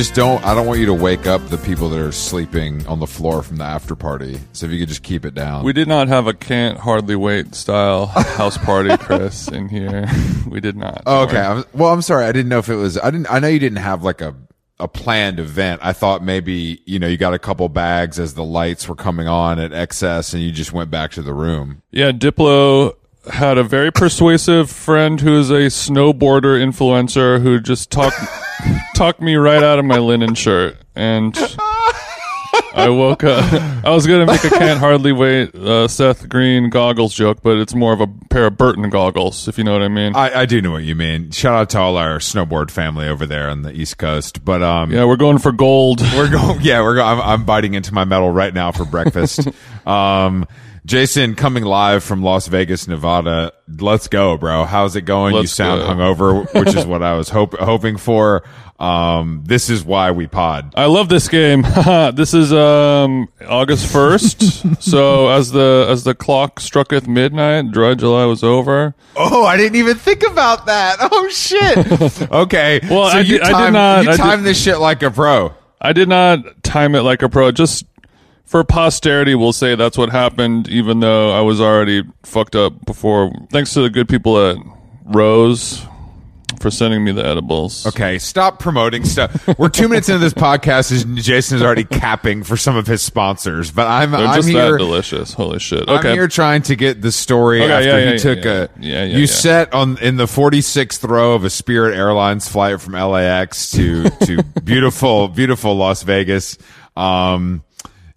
just don't. I don't want you to wake up the people that are sleeping on the floor from the after party. So if you could just keep it down. We did not have a can't hardly wait style house party, Chris, in here. We did not. Oh, okay. I'm, well, I'm sorry. I didn't know if it was. I didn't. I know you didn't have like a a planned event. I thought maybe you know you got a couple bags as the lights were coming on at XS, and you just went back to the room. Yeah, Diplo had a very persuasive friend who is a snowboarder influencer who just talked talked me right out of my linen shirt and I woke up. I was gonna make a can't hardly wait uh, Seth Green goggles joke, but it's more of a pair of Burton goggles, if you know what I mean. I, I do know what you mean. Shout out to all our snowboard family over there on the East Coast. But um, yeah, we're going for gold. we're going. Yeah, we're going. I'm, I'm biting into my metal right now for breakfast. um, Jason coming live from Las Vegas, Nevada. Let's go, bro. How's it going? you Let's sound go. hungover, which is what I was hope, hoping for. Um, this is why we pod. I love this game. this is um, August first. so as the as the clock strucketh midnight, dry July was over. Oh, I didn't even think about that. Oh shit. Okay. Well, so I you did- I did not- You I did- time this shit like a pro. I did not time it like a pro. Just for posterity, we'll say that's what happened, even though I was already fucked up before. Thanks to the good people at Rose for sending me the edibles. Okay, stop promoting stuff. We're two minutes into this podcast, and Jason is already capping for some of his sponsors. But I'm They're I'm just here. that delicious. Holy shit. Okay. I'm here trying to get the story Okay, after yeah, he yeah, took yeah, a. yeah, you sat on in the 46th row of a Spirit Airlines flight from LAX to to beautiful beautiful Las Vegas. Um,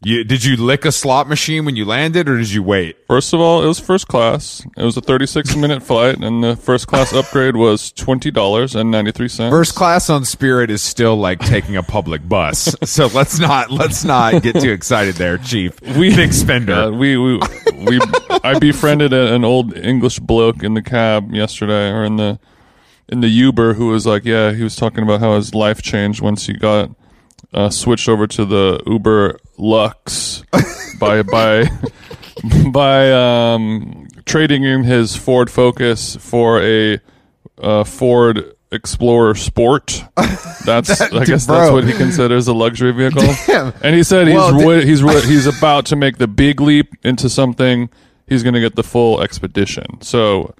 you did you lick a slot machine when you landed, or did you wait? First of all, it was first class. It was a 36 minute flight, and the first class upgrade was $20.93. First class on Spirit is still like taking a public bus, so let's not let's not get too excited there, Chief. We- big spender. Uh, we we we I befriended a, an old English bloke in the cab yesterday, or in the in the Uber, who was like, yeah, he was talking about how his life changed once he got uh, switched over to the Uber Lux by by by um, trading in his Ford Focus for a uh, Ford. Explorer Sport. That's I guess that's what he considers a luxury vehicle. Damn. And he said he's Well, wi- he's wi- he's about to make the big leap into something. He's going to get the full expedition. So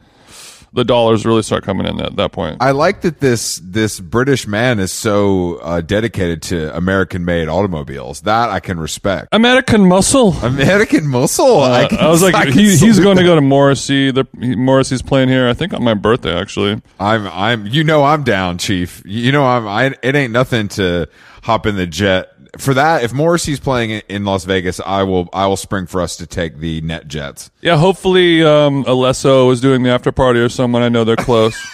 the dollars really start coming in at that point. I like that this this British man is so uh, dedicated to American made automobiles. That I can respect. American muscle. American muscle. Uh, can- I was like, can he, he's going to go to Morrissey. The he, Morrissey's playing here. I think on my birthday, actually. I'm I'm. You know I'm down, Chief. You know I'm. I. It ain't nothing to hop in the jet for that. If Morrissey's playing in- in Las Vegas, I will. I will spring for us to take the NetJets. Yeah, hopefully um, Alesso is doing the after party or someone. I know they're close.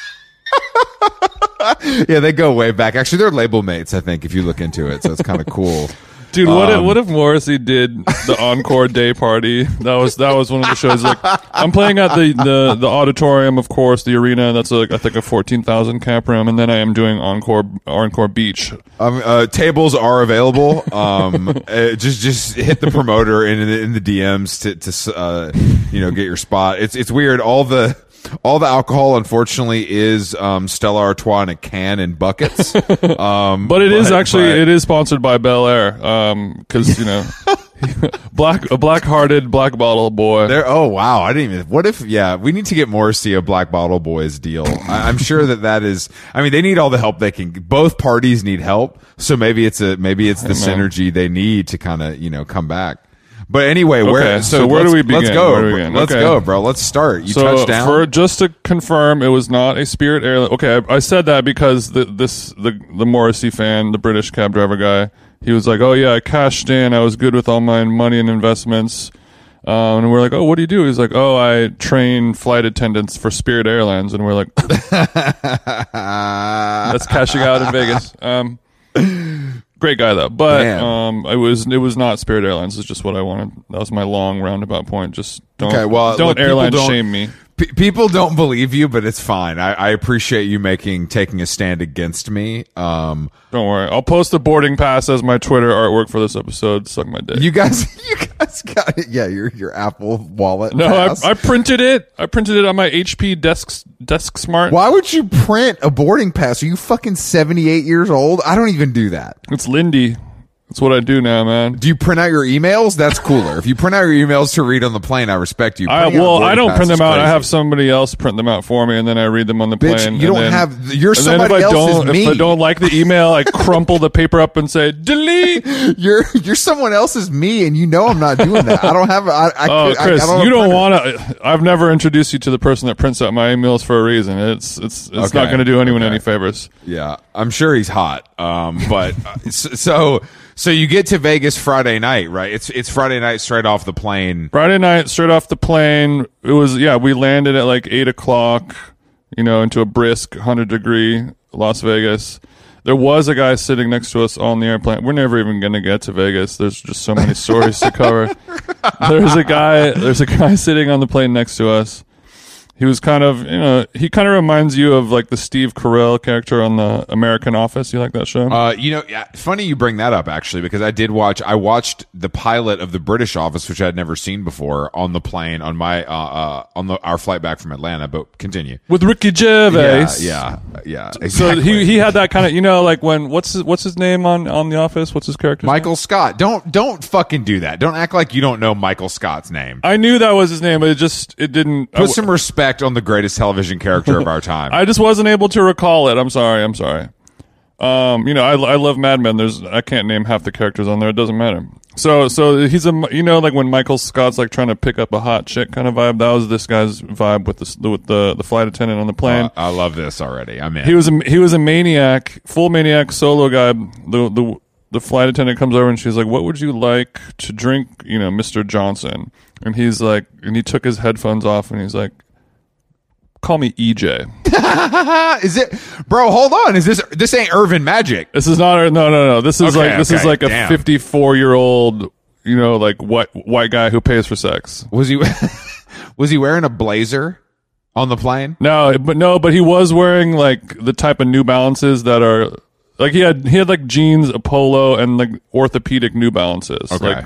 Yeah, they go way back. Actually, they're label mates. I think if you look into it, so it's kind of cool. Dude, what Um, if what if Morrissey did the encore day party? That was that was one of the shows. Like, I'm playing at the the, the auditorium, of course, the arena. That's like I think a fourteen thousand cap room, and then I am doing encore encore beach. Um, uh, tables are available. Um, uh, just just hit the promoter in the, in the DMs to to uh, you know get your spot. It's it's weird. All the all the alcohol, unfortunately, is um, Stella Artois in a can in buckets. Um, But it is actually but- it is sponsored by Belaire, because you know, black a black hearted black bottle boy. There, oh wow! I didn't even. What if? Yeah, we need to get Morrissey a Black Bottle Boys deal. I, I'm sure that that is. I mean, they need all the help they can. Both parties need help, so maybe it's a maybe it's the synergy they need to kind of you know come back. But anyway, where Okay, so, so where do we begin? Let's go. We begin? Let's Okay. go, bro. Let's start. You so touched down. for just to confirm, it was not a Spirit Airline. Okay, I, I said that because the this the the Morrissey fan, the British cab driver guy, he was like, "Oh yeah, I cashed in. I was good with all my money and investments." Um, and we're like, "Oh, what do you do?" He's like, "Oh, I train flight attendants for Spirit Airlines." And we're like, "That's cashing out in Vegas." Um, great guy though, but um, it was it was not Spirit Airlines. It's just what I wanted. That was my long roundabout point. Just don't Okay, well, don't look, airline don't- shame me. P- people don't believe you, but it's fine. I, I appreciate you making taking a stand against me. Um, Don't worry. I'll post the boarding pass as my Twitter artwork for this episode. Suck my dick. you guys, you guys got it. Yeah, your your Apple Wallet. no. I, I printed it. I printed it on my HP desk desk smart. Why would you print a boarding pass? Are you fucking seventy eight years old? I don't even do that. It's Lindy. That's what I do now, man. Do you print out your emails? That's cooler. if you print out your emails to read on the plane, I respect you. I, Printing out well, I don't print is them out. I crazy. have somebody else print them out for me, and then I read them on the Bitch, plane. you and don't then- have- you're and then somebody if I else's don't, me. If I don't like the email, I crumple the paper up and say delete. You're you're someone else's me, and you know I'm not doing that. I don't have. I, I, Oh, I- Chris, I don't you don't want to. I've never introduced you to the person that prints out my emails for a reason. It's it's it's Okay, not going to do anyone any favors. Yeah, I'm sure he's hot. Um, but uh, so so you get to Vegas Friday night, right? It's it's Friday night straight off the plane. Friday night, straight off the plane. It was yeah. We landed at like eight o'clock. You know, into a brisk hundred degree Las Vegas. There was a guy sitting next to us on the airplane. We're never even going to get to Vegas. There's just so many stories to cover. There's a guy. There's a guy sitting on the plane next to us. He was kind of, you know, he kind of reminds you of like the Steve Carell character on the American Office. You like that show? Uh, you know, yeah, funny you bring that up actually because I did watch. I watched the pilot of the British Office, which I had never seen before, on the plane on my uh, uh on the our flight back from Atlanta. But continue. With Ricky Gervais. Yeah, yeah, yeah. So he he had that kind of, you know, like when what's his, what's his name on on The Office? What's his character? Michael Scott. Don't don't fucking do that. Don't act like you don't know Michael Scott's name. I knew that was his name, but it just it didn't. Put some respect on the greatest television character of our time. I just wasn't able to recall it. I'm sorry. I'm sorry. Um, you know, I, I love Mad Men. There's I can't name half the characters on there. It doesn't matter. So so he's a you know like when Michael Scott's like trying to pick up a hot chick kind of vibe. That was this guy's vibe with the with the the flight attendant on the plane. Uh, I love this already. I'm in. he was a he was a maniac, full maniac solo guy. The the the flight attendant comes over and she's like, "What would you like to drink?" You know, Mister Johnson, and he's like, and he took his headphones off and he's like, "Call me EJ." Is it, bro? Hold on. Is this this ain't Earvin Magic? This is not no no no. This is Okay, like this is okay, like a 54 year old you know like white white guy who pays for sex. Was he was he wearing a blazer on the plane? No, but no, but he was wearing like the type of New Balances that are like he had he had like jeans, a polo, and like orthopedic New Balances. Okay. Like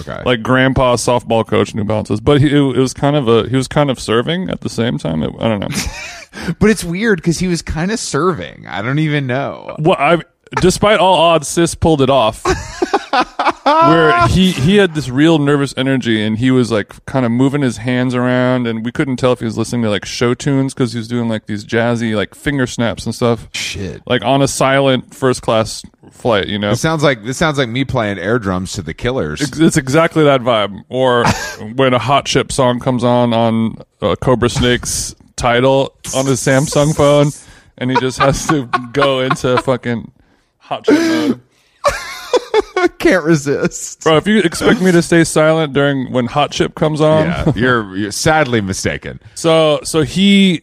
okay. like grandpa softball coach New Balances. But he it, was kind of a he was kind of serving at the same time. It, I don't know. but it's weird because he was kind of serving. I don't even know. Well, I despite all odds, Sis pulled it off. Where he he had this real nervous energy, and he was like kind of moving his hands around, and we couldn't tell if he was listening to like show tunes because he was doing like these jazzy like finger snaps and stuff, Shit. like on a silent first class flight. You know, It sounds like this sounds like me playing air drums to the Killers. it's exactly that vibe. Or when a hot chip song comes on on uh, Cobra Snake's Tidal on his Samsung phone, and he just has to go into fucking hot chip mode. Can't resist. Bro, if you expect me to stay silent during when Hot Chip comes on, Yeah, you're, you're sadly mistaken. so so he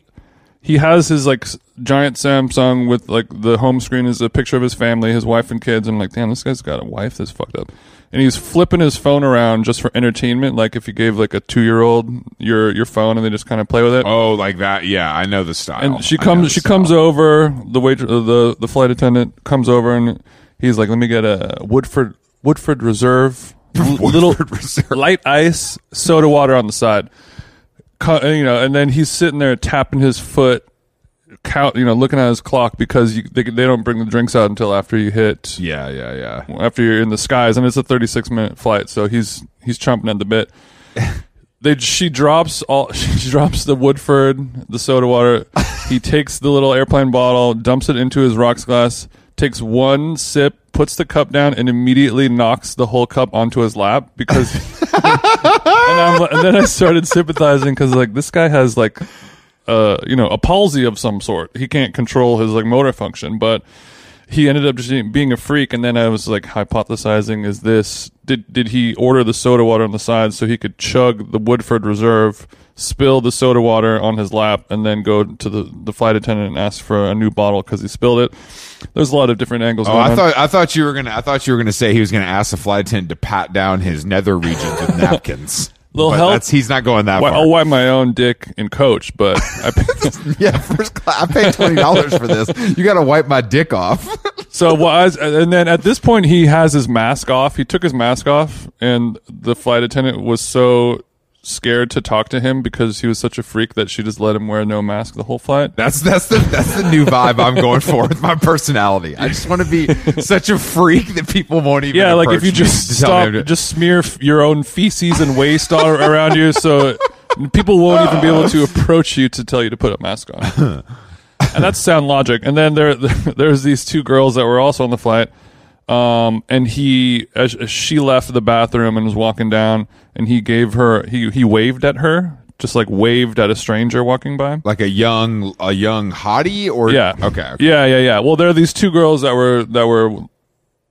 he has his like giant Samsung with like the home screen is a picture of his family, his wife and kids. I'm like, damn, this guy's got a wife that's fucked up, and he's flipping his phone around just for entertainment. Like if you gave like a two year old your your phone and they just kind of play with it. Oh, like that? Yeah, I know the style. and she I know comes the she style. comes over the wait uh, the the flight attendant comes over and he's like let me get a woodford woodford reserve l- little Reserve. light ice soda water on the side and, uh, you know and then he's sitting there tapping his foot count you know looking at his clock because you, they, they don't bring the drinks out until after you hit Yeah, yeah, yeah. after you're in the skies and it's a 36 minute flight so he's he's chomping at the bit they she drops all she drops the woodford the soda water he takes the little airplane bottle dumps it into his rocks glass takes one sip puts the cup down and immediately knocks the whole cup onto his lap because and, I'm, and then i started sympathizing because like this guy has like uh you know a palsy of some sort. He can't control his like motor function but he ended up just being a freak and then i was like hypothesizing is this did did he order the soda water on the side so he could chug the woodford reserve spill the soda water on his lap and then go to the, the flight attendant and ask for a new bottle because he spilled it there's a lot of different angles Oh, going I on. thought I thought you were gonna I thought you were gonna say he was gonna ask the flight attendant to pat down his nether regions with napkins. Little but help? That's, he's not going that Why- far. I'll wipe my own dick and coach, but I yeah, first class. I paid twenty dollars for this. You got to wipe my dick off. So was and then at this point he has his mask off. He took his mask off, and the flight attendant was so scared to talk to him because he was such a freak that she just let him wear no mask the whole flight. That's that's the that's the new vibe I'm going for with my personality. I just want to be such a freak that people won't even. Yeah, like if you just to tell me stop, just smear f- your own feces and waste all around you, so people won't even be able to approach you to tell you to put a mask on. and that's sound logic. And then there, there's these two girls that were also on the flight. Um, and he, as, as she left the bathroom and was walking down, and he gave her, he he waved at her, just like waved at a stranger walking by. like a young a young hottie or Yeah. okay, okay. Yeah, yeah, yeah. Well, there are these two girls that were that were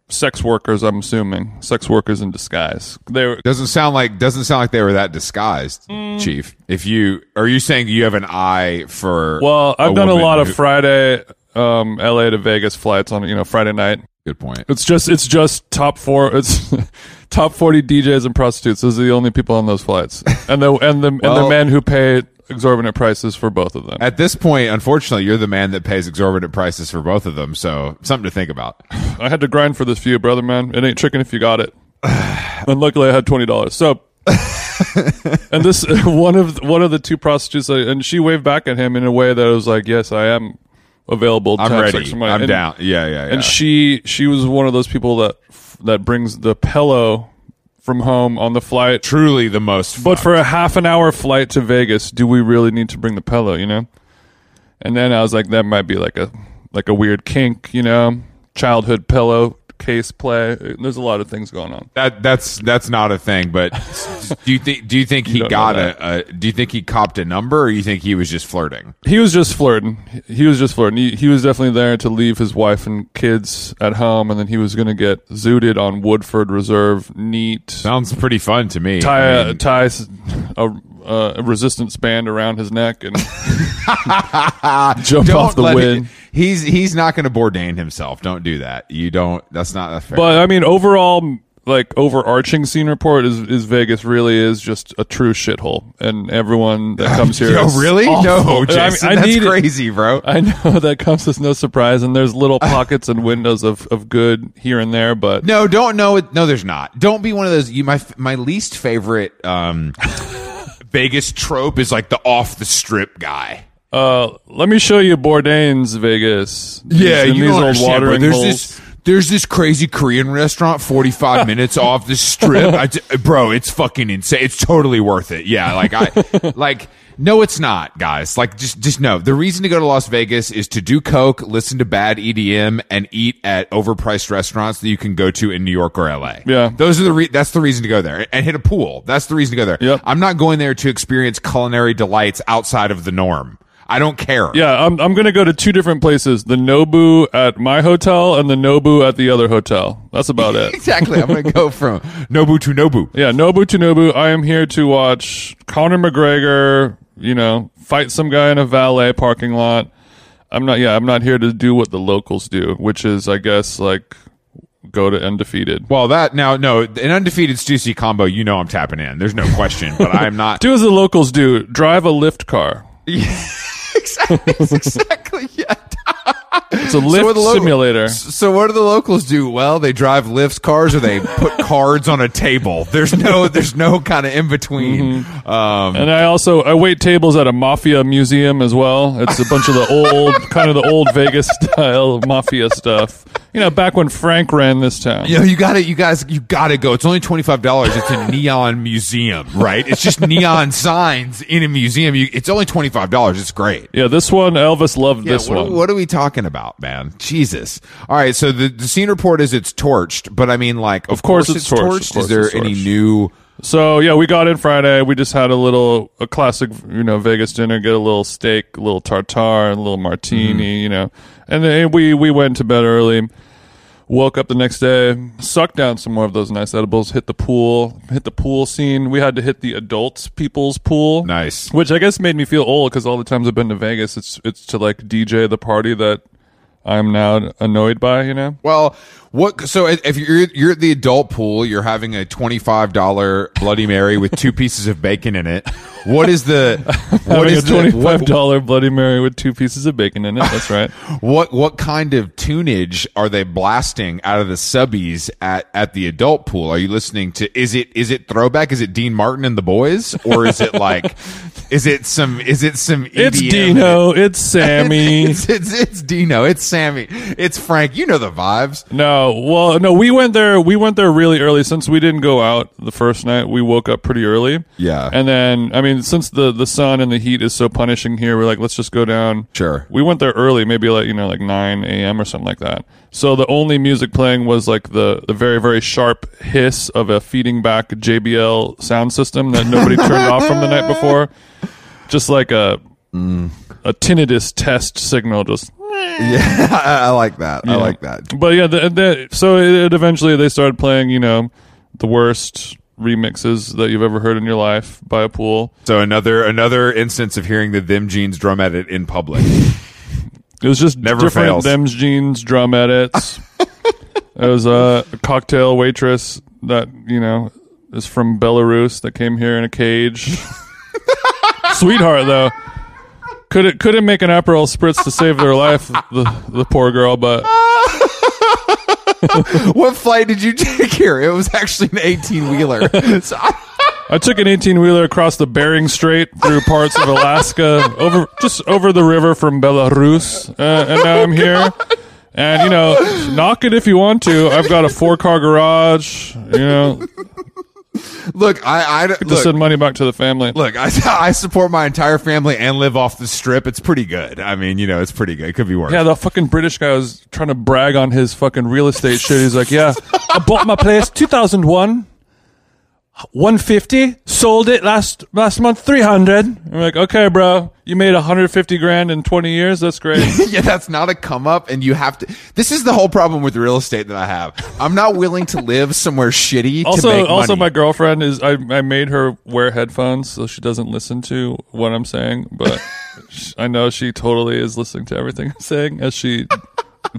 sex workers. I'm assuming sex workers in disguise. They were. Doesn't sound like doesn't sound like they were that disguised, Mm. Chief. If you are you saying you have an eye for Well, I've a done a lot of Friday, um, LA to Vegas flights on you know Friday night. Good point. It's just it's just top four. It's top forty DJs and prostitutes. Those are the only people on those flights, and the and the and the men who pay exorbitant prices for both of them. At this point, unfortunately, you're the man that pays exorbitant prices for both of them. So something to think about. I had to grind for this for you, brother man. It ain't chicken if you got it. and luckily, I had twenty dollars. So. and this one of one of the two prostitutes, uh, and she waved back at him in a way that was like, "Yes, I am available. to I'm ready. sex with my-" I'm and- down. Yeah, yeah, yeah. and she she was one of those people that that brings the pillow from home on the flight. truly the most. But for a half an hour flight to Vegas, do we really need to bring the pillow? You know. And then I was like, that might be like a like a weird kink, you know, childhood pillow case play. There's a lot of things going on. that that's that's not a thing. But do you think do you think he don't got a, a? Do you think he copped a number, or you think he was just flirting? He was just flirting. He was just flirting. He, he was definitely there to leave his wife and kids at home, and then he was going to get zooted on Woodford Reserve. Neat. Sounds pretty fun to me. tie I a, mean, tie a, a resistance band around his neck and jump off the wind. it- he's he's not going to Bourdain himself. Don't do that. You don't. That's not a fair. But I mean, overall, like overarching scene report is is Vegas really is just a true shithole, and everyone that comes here. Is really? awful. No, Jason, I, mean, I that's need crazy, bro. I know that comes as no surprise, and there's little pockets and windows of, of good here and there, but No, don't know it. No, there's not. Don't be one of those. You my my least favorite um, Vegas trope is like the off the strip guy. Uh, let me show you Bourdain's Vegas. Yeah, you these old watering There's holes. this there's this crazy Korean restaurant 45 minutes off the strip. I bro, it's fucking insane. It's totally worth it. Yeah, like I like no it's not, guys. Like just just no. The reason to go to Las Vegas is to do coke, listen to bad EDM and eat at overpriced restaurants that you can go to in New York or LA. Yeah. Those are the re- that's the reason to go there and hit a pool. That's the reason to go there. Yep. I'm not going there to experience culinary delights outside of the norm. I don't care. Yeah, I'm I'm gonna go to two different places: the Nobu at my hotel and the Nobu at the other hotel. That's about it. Exactly. I'm going to go from Nobu to Nobu. Yeah, Nobu to Nobu. I am here to watch Conor McGregor, you know, fight some guy in a valet parking lot. I'm not. Yeah, I'm not here to do what the locals do, which is, I guess, like go to undefeated. Well, that now no an undefeated Stussy combo. You know I'm tapping in. There's no question. But I'm not. Do as the locals do: drive a Lyft car. exactly. Exactly. Yeah. It's a lift the lo- simulator. So what do the locals do? Well, they drive Lyfts cars or they put cards on a table. There's no there's no kind of in between. Um, And I also I wait tables at a mafia museum as well. It's a bunch of the old kind of the old Vegas style mafia stuff. You know, back when Frank ran this town. you know, you got to You guys, you got to go. It's only twenty five dollars. It's a neon museum, right? It's just neon signs in a museum. You, it's only twenty five dollars. It's great. Yeah, this one Elvis loved Yeah, this what, one. what are we talking about, man? Jesus. All right, so the, the scene report is it's torched, but I mean, like, of, course it's torched, of course Is there it's any new? So yeah, we got in Friday. We just had a little a classic, you know, Vegas dinner. Get a little steak, a little tartare, a little martini, mm-hmm. you know. And then we we went to bed early. Woke up the next day, sucked down some more of those nice edibles. Hit the pool, hit the pool scene. We had to hit the adults people's pool. Nice. which I guess made me feel old because all the times I've been to Vegas, it's it's to like DJ the party that I'm now annoyed by. You know, Well, what? So if you're you're at the adult pool, you're having a twenty five dollar Bloody Mary with two pieces of bacon in it. What is the what is the twenty five dollar Bloody Mary with two pieces of bacon in it. That's right. what what kind of tunage are they blasting out of the subbies at at the adult pool? Are you listening to? Is it is it throwback? Is it Dean Martin and the Boys, or is it like? is it some? Is it some? it's EDM? Dino. It's Sammy. It's, it's it's Dino. It's Sammy. It's Frank. You know the vibes. No, Uh, well, no, we went there. We went there really early since we didn't go out the first night. We woke up pretty early. Yeah. and then I mean, since the the sun and the heat is so punishing here, we're like, let's just go down. Sure. We went there early, maybe like you know, like nine a.m. or something like that. So the only music playing was like the the very very sharp hiss of a feeding back JBL sound system that nobody turned off from the night before, just like a mm. A tinnitus test signal, just. Yeah, I, I like that. I like that. But yeah, the, the, so it, eventually they started playing, you know, the worst remixes that you've ever heard in your life by a pool. So another another instance of hearing the them jeans drum edit in public. It was just Never different fails. Them's jeans drum edits. it was a cocktail waitress that you know is from Belarus that came here in a cage. Sweetheart though. Couldn't couldn't make an Aperol spritz to save their life, the the poor girl. But what flight did you take here? It was actually an eighteen wheeler. So I- I took an 18 wheeler across the Bering Strait through parts of Alaska, over just over the river from Belarus, uh, and now I'm here. And you know, knock it if you want to. I've got a four car garage. You know, look, I I to look, send money back to the family. look. I I support my entire family and live off the strip. It's pretty good. I mean, you know, it's pretty good. It could be worse. Yeah, the fucking British guy was trying to brag on his fucking real estate shit. He's like, "Yeah, I bought my place 2001, 150, sold it last last month 300." I'm like, "Okay, bro, you made 150 grand in 20 years. That's great." yeah, that's not a come up, and you have to. This is the whole problem with real estate that I have. I'm not willing to live somewhere shitty. to also also my girlfriend is I, I made her wear headphones so she doesn't listen to what i'm saying but i know she totally is listening to everything i'm saying as she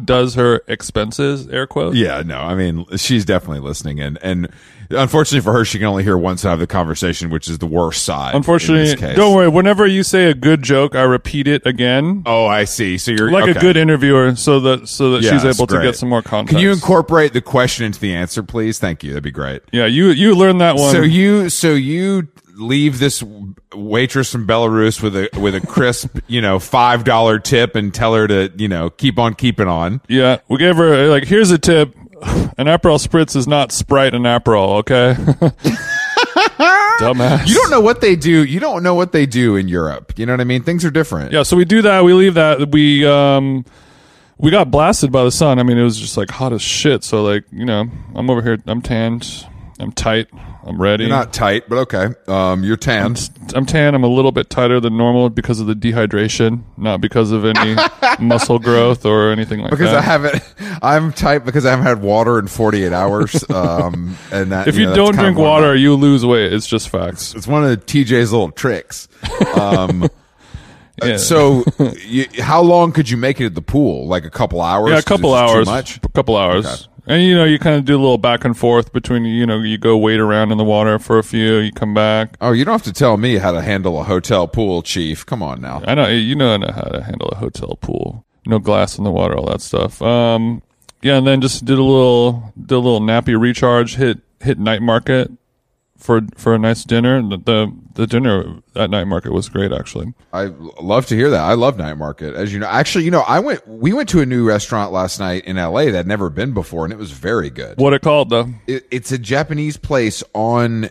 does her expenses air quotes Yeah, no, I mean, she's definitely listening, and and unfortunately for her, she can only hear one side of the conversation, which is the worst side. unfortunately don't worry whenever you say a good joke i repeat it again Oh, I see. So you're like okay. a good interviewer so that so that Yeah, she's able to get some more context Can you incorporate the question into the answer, please? Thank you. That'd be great. yeah you you learned that one So you, so you leave this waitress from Belarus with a with a crisp, you know, five dollar tip, and tell her to, you know, keep on keeping on. yeah we gave her like here's a tip an Aperol spritz is not Sprite and Aperol, okay? Dumbass. You don't know what they do. You don't know what they do in Europe. You know what I mean? Things are different. Yeah, so we do that. We leave that. We um, we got blasted by the sun. I mean, it was just like hot as shit. So like, you know, I'm over here. I'm tanned. I'm tight. I'm ready. You're not tight, but okay. Um, you're tan. I'm tan. I'm a little bit tighter than normal because of the dehydration, not because of any muscle growth or anything like because that. Because I haven't. I'm tight because I haven't had water in 48 hours. Um, and that if you know, that's don't drink water, you lose weight. It's just facts. it's one of TJ's little tricks. Um, Yeah. so, you, how long could you make it at the pool? Like a couple hours? yeah, a couple hours. Too much. A couple hours. Okay. And you know, you kind of do a little back and forth between you know, you go wait around in the water for a few, you come back. Oh, you don't have to tell me how to handle a hotel pool, Chief. Come on now. I know you know how to handle a hotel pool. No glass in the water, all that stuff. Um, yeah, and then just did a little did a little nappy recharge. Hit hit night market for for a nice dinner. The the, the dinner at night market was great, actually. I love to hear that. I love night market. As you know, actually, you know, I went. We went to a new restaurant last night in LA that I'd never been before, and it was very good. What it called though? it, it's a Japanese place on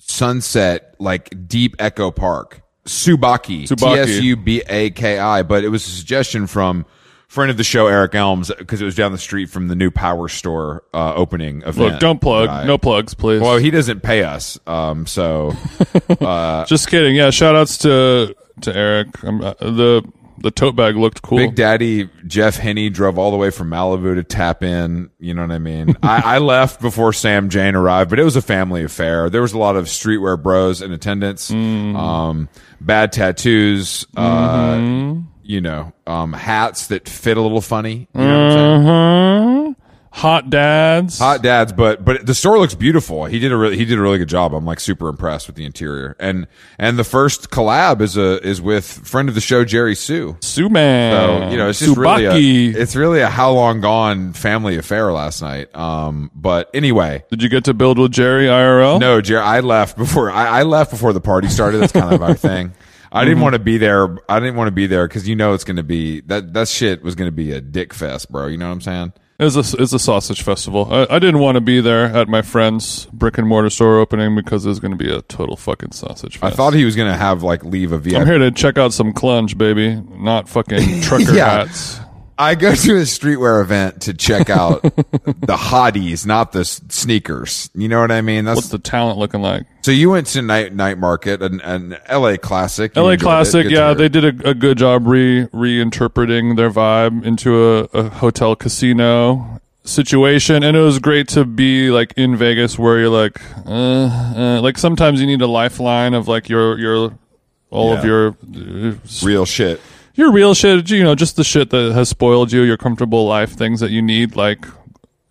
Sunset, like deep Echo Park. Subaki. Tsubaki. T S U B A K I. But it was a suggestion from friend of the show, Eric Elms, because it was down the street from the new Power Store uh, opening event. Look, don't plug. I- No plugs, please. Well, he doesn't pay us, um, so just kidding. Yeah, shout outs to to Eric. Um, uh, the the tote bag looked cool. Big Daddy Jeff Henney drove all the way from Malibu to tap in. You know what I mean? I, I left before Sam Jane arrived, but it was a family affair. There was a lot of streetwear bros in attendance. Mm. Um, bad tattoos. Uh, Mm-hmm. You know, um, hats that fit a little funny. You know what I'm saying? Uh-huh. Hot dads. Hot dads, but but the store looks beautiful. He did a really he did a really good job. I'm like super impressed with the interior. And and the first collab is a is with friend of the show Jerry Hsu. Hsu man. So you know, it's just really a, it's really a how long gone family affair last night. Um, but anyway, Did you get to build with Jerry IRL? no, Jerry, I left before I, I left before the party started. That's kind of our thing. I Mm-hmm. didn't want to be there. I didn't want to be there because you know it's going to be that that shit was going to be a dick fest, bro. You know what I'm saying? It's a, it's a sausage festival. I, I didn't want to be there at my friend's brick and mortar store opening because it was going to be a total fucking sausage fest. I thought he was going to have like leave a VIP. I'm here to check out some clunge, baby, not fucking trucker Yeah. hats. I go to a streetwear event to check out the hotties, not the sneakers. You know what I mean? That's What's the talent looking like? so you went to night night market, an, an L.A. classic. You LA. Classic, yeah, they did a, a good job re reinterpreting their vibe into a, a hotel casino situation, and it was great to be like in Vegas where you're like, uh, uh, like sometimes you need a lifeline of like your your all of your uh, real shit. Your real shit, you know, just the shit that has spoiled you, your comfortable life, things that you need, like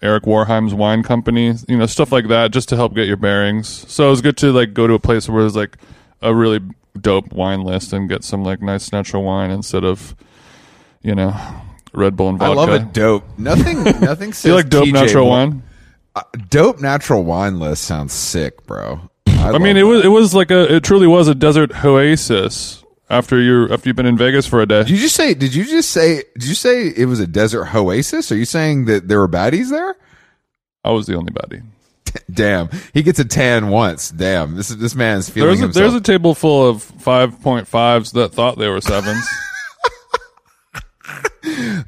Eric Wareheim's wine company, you know, stuff like that, just to help get your bearings. So it was good to like go to a place where there's like a really dope wine list and get some like nice natural wine instead of, you know, Red Bull and vodka. I love a dope. Nothing. Nothing. Says Do you like dope TJ natural more- wine? Uh, dope natural wine list sounds sick, bro. I, I mean, it was it was like a it truly was a desert oasis after you after you've been in Vegas for a day. Did you just say? Did you just say? Did you say it was a desert oasis? Are you saying that there were baddies there? I was the only baddie. Damn, he gets a tan once. Damn, this is this man's feeling There's a, himself. there's a table full of 5.5s that thought they were sevens.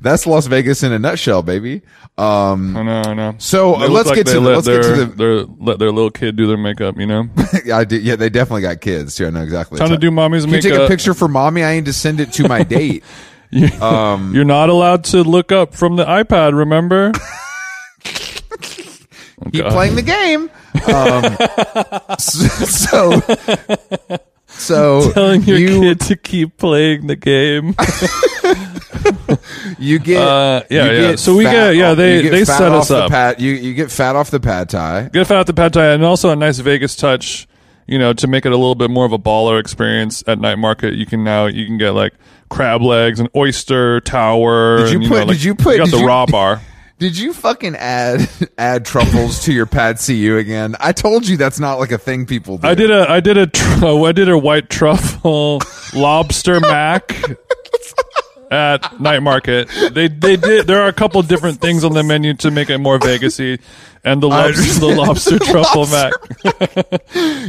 That's Las Vegas in a nutshell, baby. Um, I know, I know. So, uh, let's like get to the- let's get to their, the- their let their little kid do their makeup. You know, I did, yeah, they definitely got kids too. I know exactly. trying to do mommy's Can you makeup. take a picture for mommy? I need to send it to my date. You, Um, you're not allowed to look up from the iPad. Remember? Keep playing the game. Um, so, so So telling your you kid to keep playing the game. you get Uh, yeah, you yeah. get So we fat get- yeah, off- they- you get they set off us the up. Pad, you you get fat off the pad thai. Get fat at the pad thai, and also a nice Vegas touch. You know, to make it a little bit more of a baller experience at night market, you can now you can get like crab legs and oyster tower. Did you and, put- know, like, did you put- got did the you- raw bar? Did you fucking add add truffles to your pad cu again? I told you that's not like a thing people do. I did a I did a tr- oh, I did a white truffle lobster mac at night market. They they did there are a couple different things on the menu to make it more Vegasy, and the lobster, the lobster truffle mac.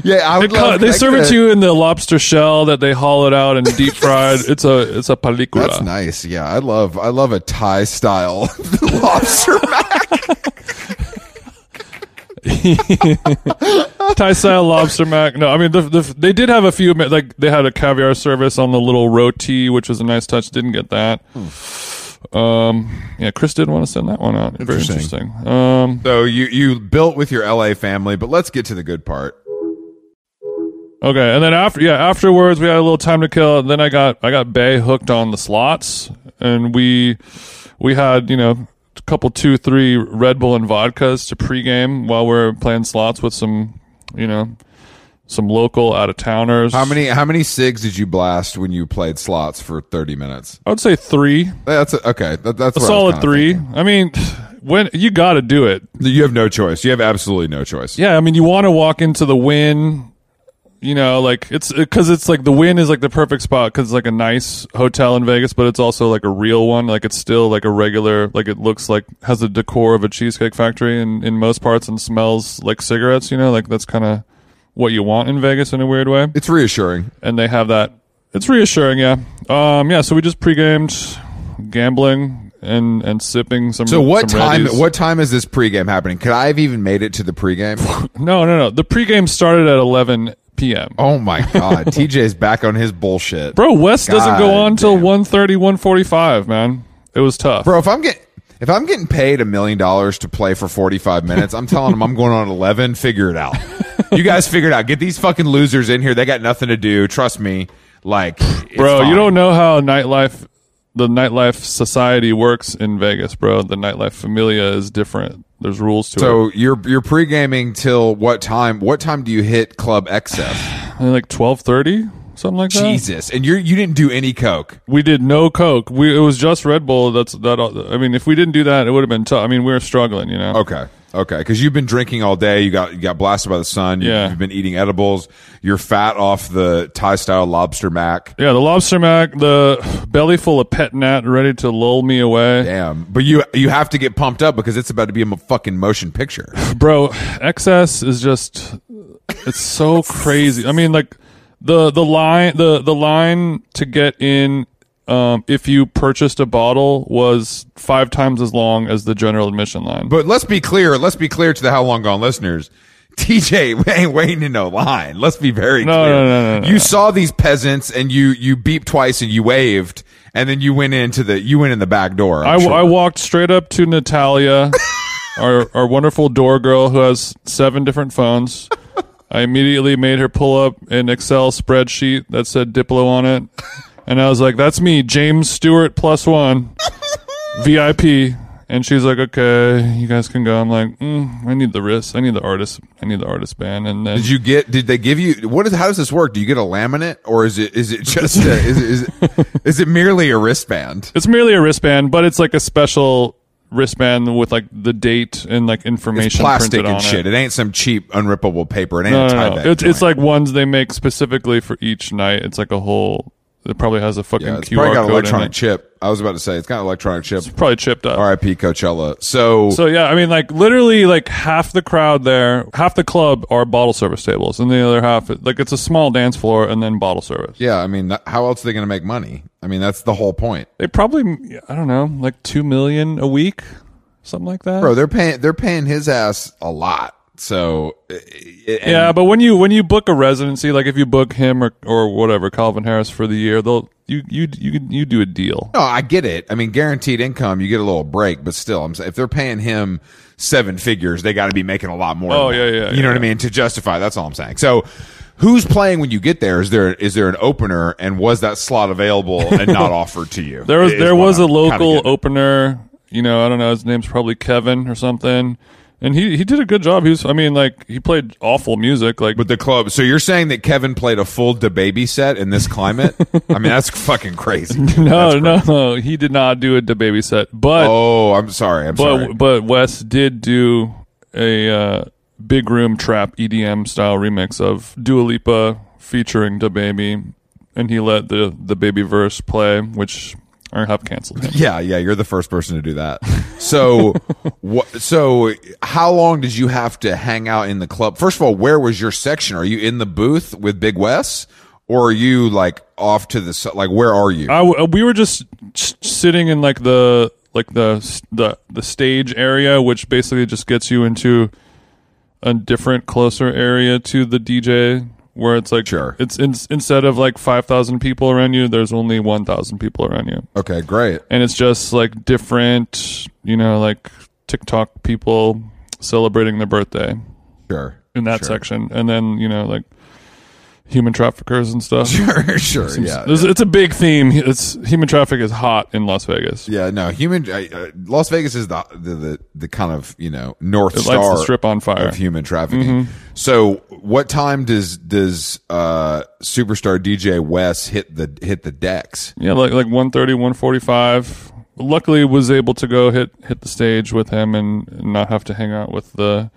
Yeah, I would They, love. they serve it to you in the lobster shell that they hollowed out and deep fried. It's a it's a película. That's nice. Yeah, I love I love a Thai style lobster mac. Thai style lobster mac. No, I mean the, the, they did have a few like they had a caviar service on the little roti, which was a nice touch. Didn't get that. Um, yeah, Chris did want to send that one out. Very Interesting. interesting. Um, So you you built with your LA family, but let's get to the good part. okay, and then after yeah afterwards we had a little time to kill. and Then I got I got Bay hooked on the slots, and we we had you know a couple two three Red Bull and vodkas to pregame while we're playing slots with some you know some local out of towners. How many how many cigs did you blast when you played slots for thirty minutes? I would say three. That's a, okay. That, that's A what I solid three. thinking. I mean, when you got to do it. You have no choice. You have absolutely no choice. Yeah, I mean, you want to walk into the Wynn. You know, like it's because it's like the Wynn is like the perfect spot because it's like a nice hotel in Vegas, but it's also like a real one. Like it's still like a regular, like it looks like has the decor of a cheesecake factory in in most parts and smells like cigarettes. You know, like that's kind of what you want in Vegas in a weird way. It's reassuring. and they have that. It's reassuring, yeah. Um, yeah. So we just pre-gamed gambling and and sipping some. So what some time? Reddies. What time is this pregame happening? Could I have even made it to the pregame? No, no, no. The pregame started at 11 p.m. oh my god, TJ's back on his bullshit, Bro, Wes doesn't go on till damn. 1.30, 1.45, man. It was tough. Bro, if I'm getting if I'm getting paid a million dollars to play for 45 minutes, I'm telling them I'm going on 11. Figure it out. you guys figure it out. Get these fucking losers in here. They got nothing to do. Trust me. Like, Bro, fine. you don't know how nightlife the nightlife society works in Vegas, bro. The nightlife familia is different. There's rules to it. So you're you're pre gaming till what time? What time do you hit Club XS? And like twelve thirty, something like that. Jesus, and you you didn't do any coke. We did no coke. We it was just Red Bull. That's that. I mean, if we didn't do that, it would have been tough. I mean, we were struggling, you know. Okay, okay, because you've been drinking all day. You got you got blasted by the sun. You- Yeah. you've been eating edibles. You're fat off the Thai style lobster mac. Yeah, the lobster mac, the belly full of pet nat, ready to lull me away, Damn, but you you have to get pumped up because it's about to be a fucking motion picture. bro. XS is just it's so crazy. I mean, like the the line the the line to get in. Um, if you purchased a bottle, was five times as long as the general admission line. But let's be clear. Let's be clear to the how long gone listeners. TJ ain't waiting in no line. Let's be very No, clear. no, no, no, no. You saw these peasants and you you beeped twice and you waved and then you went into the you went in the back door. I, sure. I walked straight up to Natalia, our our wonderful door girl who has seven different phones. I immediately made her pull up an Excel spreadsheet that said Diplo on it, and I was like, "That's me, James Stewart plus one, VIP." And she's like, "Okay, you guys can go." I'm like, mm, "I need the wrist. I need the artist. I need the artist band." And then Did you get? Did they give you? What is? How does this work? Do you get a laminate, or is it? Is it just? A, is, it, is it? Is it merely a wristband? it's merely a wristband, but it's like a special wristband with like the date and like information It's plastic printed and on shit. it. It. ain't some cheap unrippable paper. It ain't No, no, no. It's, it's like ones they make specifically for each night. It's like a whole. It probably has a fucking yeah, it's QR probably got an code in electronic chip. I was about to say it's got an electronic chip. Probably chipped up. R.I.P. Coachella. So, So yeah, I mean, like literally, like half the crowd there, half the club are bottle service tables, and the other half, like it's a small dance floor and then bottle service. yeah, I mean, that- how else are they going to make money? I mean, that's the whole point, They probably, I don't know, like two million a week, something like that. bro. They're paying. They're paying his ass a lot. So, uh, and- yeah, but when you when you book a residency, like if you book him or or whatever Calvin Harris for the year, they'll you you you you do a deal. No, I get it. I mean, guaranteed income, you get a little break, but still, I'm if they're paying him seven figures, they got to be making a lot more. Oh, yeah, yeah, You know what I mean? To justify, that's all I'm saying. So, who's playing when you get there? Is there is there an opener, and was that slot available and not offered to you? There was there was a I'm kinda local opener. You know, I don't know. His name's probably Kevin or something. And he he did a good job. He was. I mean, like he played awful music. Like But the club. So you're saying that Kevin played a full DaBaby set in this climate? I mean, that's fucking crazy. no, no, no. He did not do a baby set. But Oh, I'm sorry. I'm but sorry. but Wes did do a uh, big room trap EDM style remix of Dua Lipa featuring DaBaby, and he let the the baby verse play, which I have canceled him. Yeah, yeah, you're the first person to do that. So, what? So, how long did you have to hang out in the club? First of all, where was your section? Are you in the booth with Big Wes, or are you like off to the like? Where are you? I w- uh, we were just sitting in like the like the the the stage area, which basically just gets you into a different, closer area to the DJ, where it's like Sure. it's in, instead of like five thousand people around you, there's only one thousand people around you, okay, great. and it's just like different, you know, like TikTok people celebrating their birthday Sure, in that sure. section, and then you know like human traffickers and stuff. Sure, sure, yeah. There's- It's a big theme. It's human traffic is hot in Las Vegas. Yeah, no, human. Uh, Las Vegas is the, the the the kind of you know north It star strip on fire. Mm-hmm. of human trafficking. So, what time does does uh, superstar DJ Wes hit the hit the decks? Yeah, like like 130, 145. Luckily, was able to go hit hit the stage with him and not have to hang out with the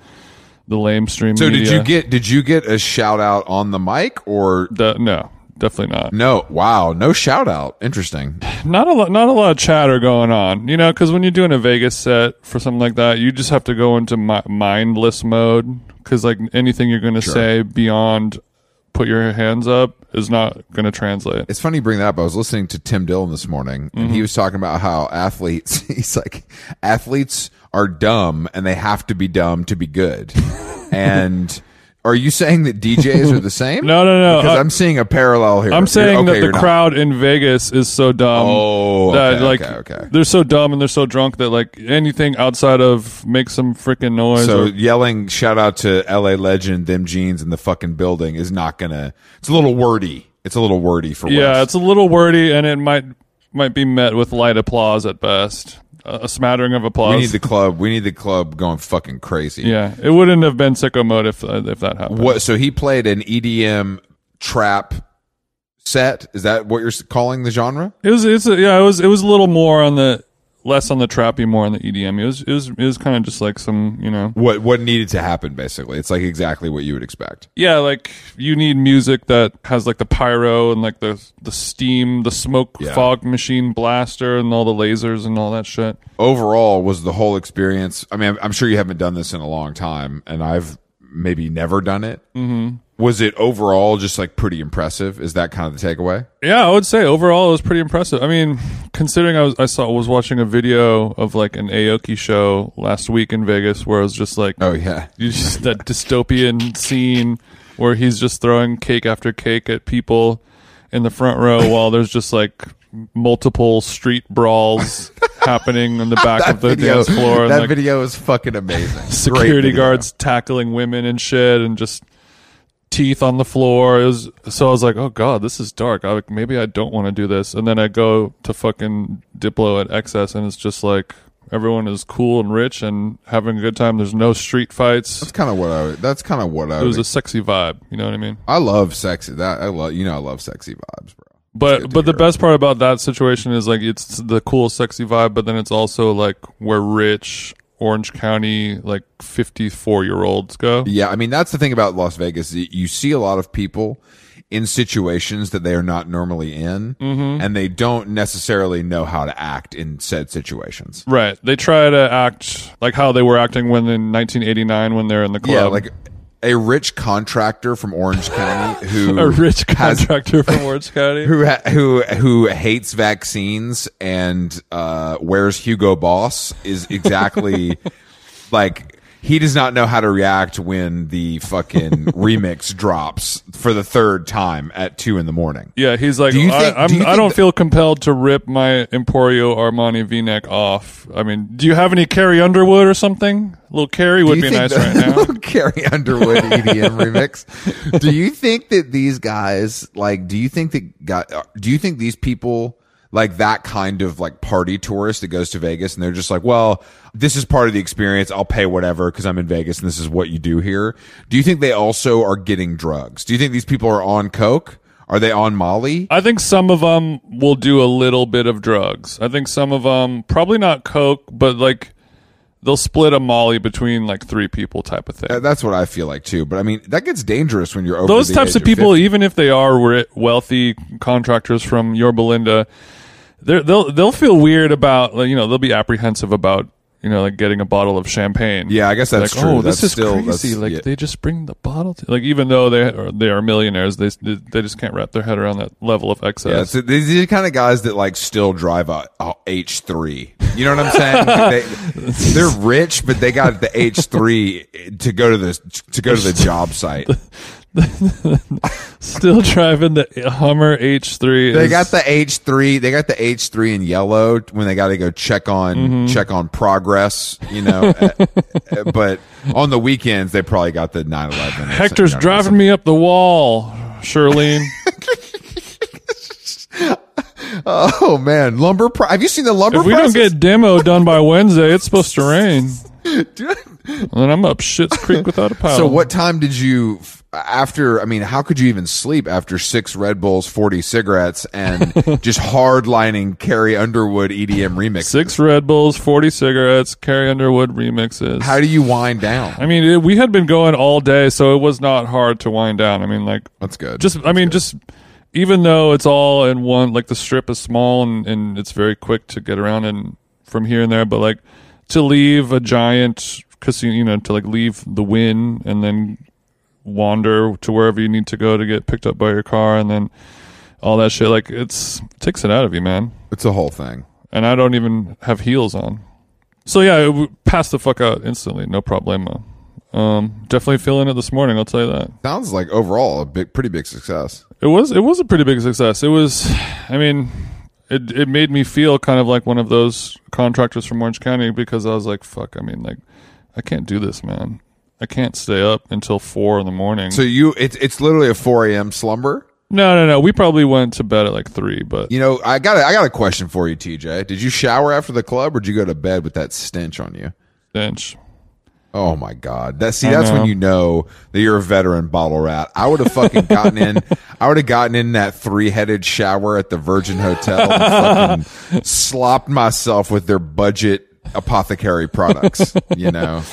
the lame stream. So, did you get did you get a shout out on the mic or The, no, definitely not. no? Wow, no shout out. Interesting. Not a lot. Not a lot of chatter going on. You know, because when you're doing a Vegas set for something like that, you just have to go into mi- mindless mode. Because like anything you're going to say beyond put your hands up is not going to translate. It's funny you bring that up. I was listening to Tim Dillon this morning, and Mm-hmm. he was talking about how athletes. He's like, athletes are dumb, and they have to be dumb to be good. and are you saying that DJs are the same? No, no, no. Because Uh, I'm seeing a parallel here. I'm saying okay, that the you're not. crowd in Vegas is so dumb Oh, that okay, like okay, okay. they're so dumb and they're so drunk that like anything outside of make some freaking noise. So or, yelling shout out to LA legend, them jeans in the fucking building is not gonna. It's a little wordy. It's a little wordy for yeah, Wes. it's a little wordy and it might might be met with light applause at best, a a smattering of applause. We need the club. We need the club going fucking crazy. yeah, it wouldn't have been sicko mode if uh, if that happened. What? So he played an EDM trap set. Is that what you're calling the genre? It was it's a, yeah, it was it was a little more on the less on the trappy, more on the EDM. It was it was it was kind of just like some you know What what needed to happen? Basically, it's like exactly what you would expect. yeah, like you need music that has like the pyro and like the the steam, the smoke Yeah. fog machine blaster and all the lasers and all that shit. Overall, was the whole experience? I mean, I'm, I'm sure you haven't done this in a long time, and I've maybe never done it. Mm-hmm. Was it overall just like pretty impressive? Is that kind of the takeaway? Yeah, I would say overall it was pretty impressive. I mean, considering I was I saw was watching a video of like an Aoki show last week in Vegas where it was just like Oh yeah, you just that dystopian scene where he's just throwing cake after cake at people in the front row while there's just like multiple street brawls happening in the back of the dance floor that like video is fucking amazing. Security guards tackling women and shit and just teeth on the floor. It was so I was like, oh god, this is dark. I, maybe I don't want to do this. And then I go to fucking Diplo at XS and it's just like everyone is cool and rich and having a good time. There's no street fights. That's kind of what I. That's kind of what I. It was a sexy vibe. You know what I mean? I love sexy. That I love. You know, I love sexy vibes, bro. But but the best part about that situation is like it's the cool sexy vibe, but then it's also like we're rich Orange County like 54 year olds go. Yeah, I mean that's the thing about Las Vegas. You see a lot of people in situations that they are not normally in, Mm-hmm. and they don't necessarily know how to act in said situations. Right. They try to act like how they were acting when in 1989 when they're in the club. Yeah, like a rich contractor from Orange County who a rich has- contractor from Orange County. who ha- who who hates vaccines and uh, wears Hugo Boss is exactly like he does not know how to react when the fucking remix drops for the third time at two in the morning. Yeah, he's like, Do you think- I, I'm, do you I don't that- feel compelled to rip my Emporio Armani V-neck off. I mean, do you have any Carrie Underwood or something? A little Carrie would be nice think right the- now. Carrie Underwood EDM remix. Do you think that these guys like? Do you think that? Do you think these people like that kind of like party tourist that goes to Vegas and they're just like, well, this is part of the experience. I'll pay whatever because I'm in Vegas and this is what you do here. Do you think they also are getting drugs? Do you think these people are on coke? Are they on Molly? I think some of them will do a little bit of drugs. I think some of them probably not coke, but like they'll split a Molly between like three people type of thing. Uh, That's what I feel like too. But I mean, that gets dangerous when you're over those types of people, 50. even if they are wealthy contractors from Yorba Linda, they'll they'll feel weird about like, you know they'll be apprehensive about you know like getting a bottle of champagne. Yeah, I guess that's like, true. oh, That's this is still- crazy. Like yeah. they just bring the bottle. To, like even though they are, they are millionaires, they they just can't wrap their head around that level of excess. Yeah, so these are the kind of guys that like still drive a, a H3. You know what I'm saying? they, they're rich, but they got the H3 to go to the to go to the job site. Still driving the Hummer H3. They is- got the H3. They got the H3 in yellow when they got to go check on Mm-hmm. check on progress. You know, uh, uh, but on the weekends they probably got the 911. Hector's driving me up the wall, Shirlene. Oh man, lumber. Pri- Have you seen the lumber? if we don't get demo done by Wednesday, it's supposed to rain. And I'm up Shit's Creek without a paddle. So what time did you after I mean how could you even sleep after 6 Red Bulls, 40 cigarettes and just hardlining Carrie Underwood EDM remix? Six Red Bulls, 40 cigarettes, Carrie Underwood remixes. How do you wind down? I mean, it, we had been going all day, so it was not hard to wind down. I mean, like, That's good. just, I mean, just, even though it's all in one, like the strip is small and, and it's very quick to get around and from here and there, but like to leave a giant casino, you know, to like leave the Wynn and then wander to wherever you need to go to get picked up by your car and then all that shit, like it's, it takes it out of you, man it's a whole thing. and I don't even have heels on. So yeah, it passed the fuck out instantly, no problemo. Um, definitely feeling it this morning. I'll tell you that. Sounds like overall a big pretty big success. It was it was a pretty big success. It was, I mean, it it made me feel kind of like one of those contractors from Orange County because I was like, fuck. I mean, like, I can't do this, man. I can't stay up until four in the morning. So you it's it's literally a 4 a.m. slumber. No, no, no. We probably went to bed at like three, but You know, I got a, I got a question for you, TJ. Did you shower after the club, or did you go to bed with that stench on you? stench. Oh my god! That see, that's when you know that you're a veteran bottle rat. I would have fucking gotten in. I would have gotten in that three headed shower at the Virgin Hotel and fucking slopped myself with their budget apothecary products. You know,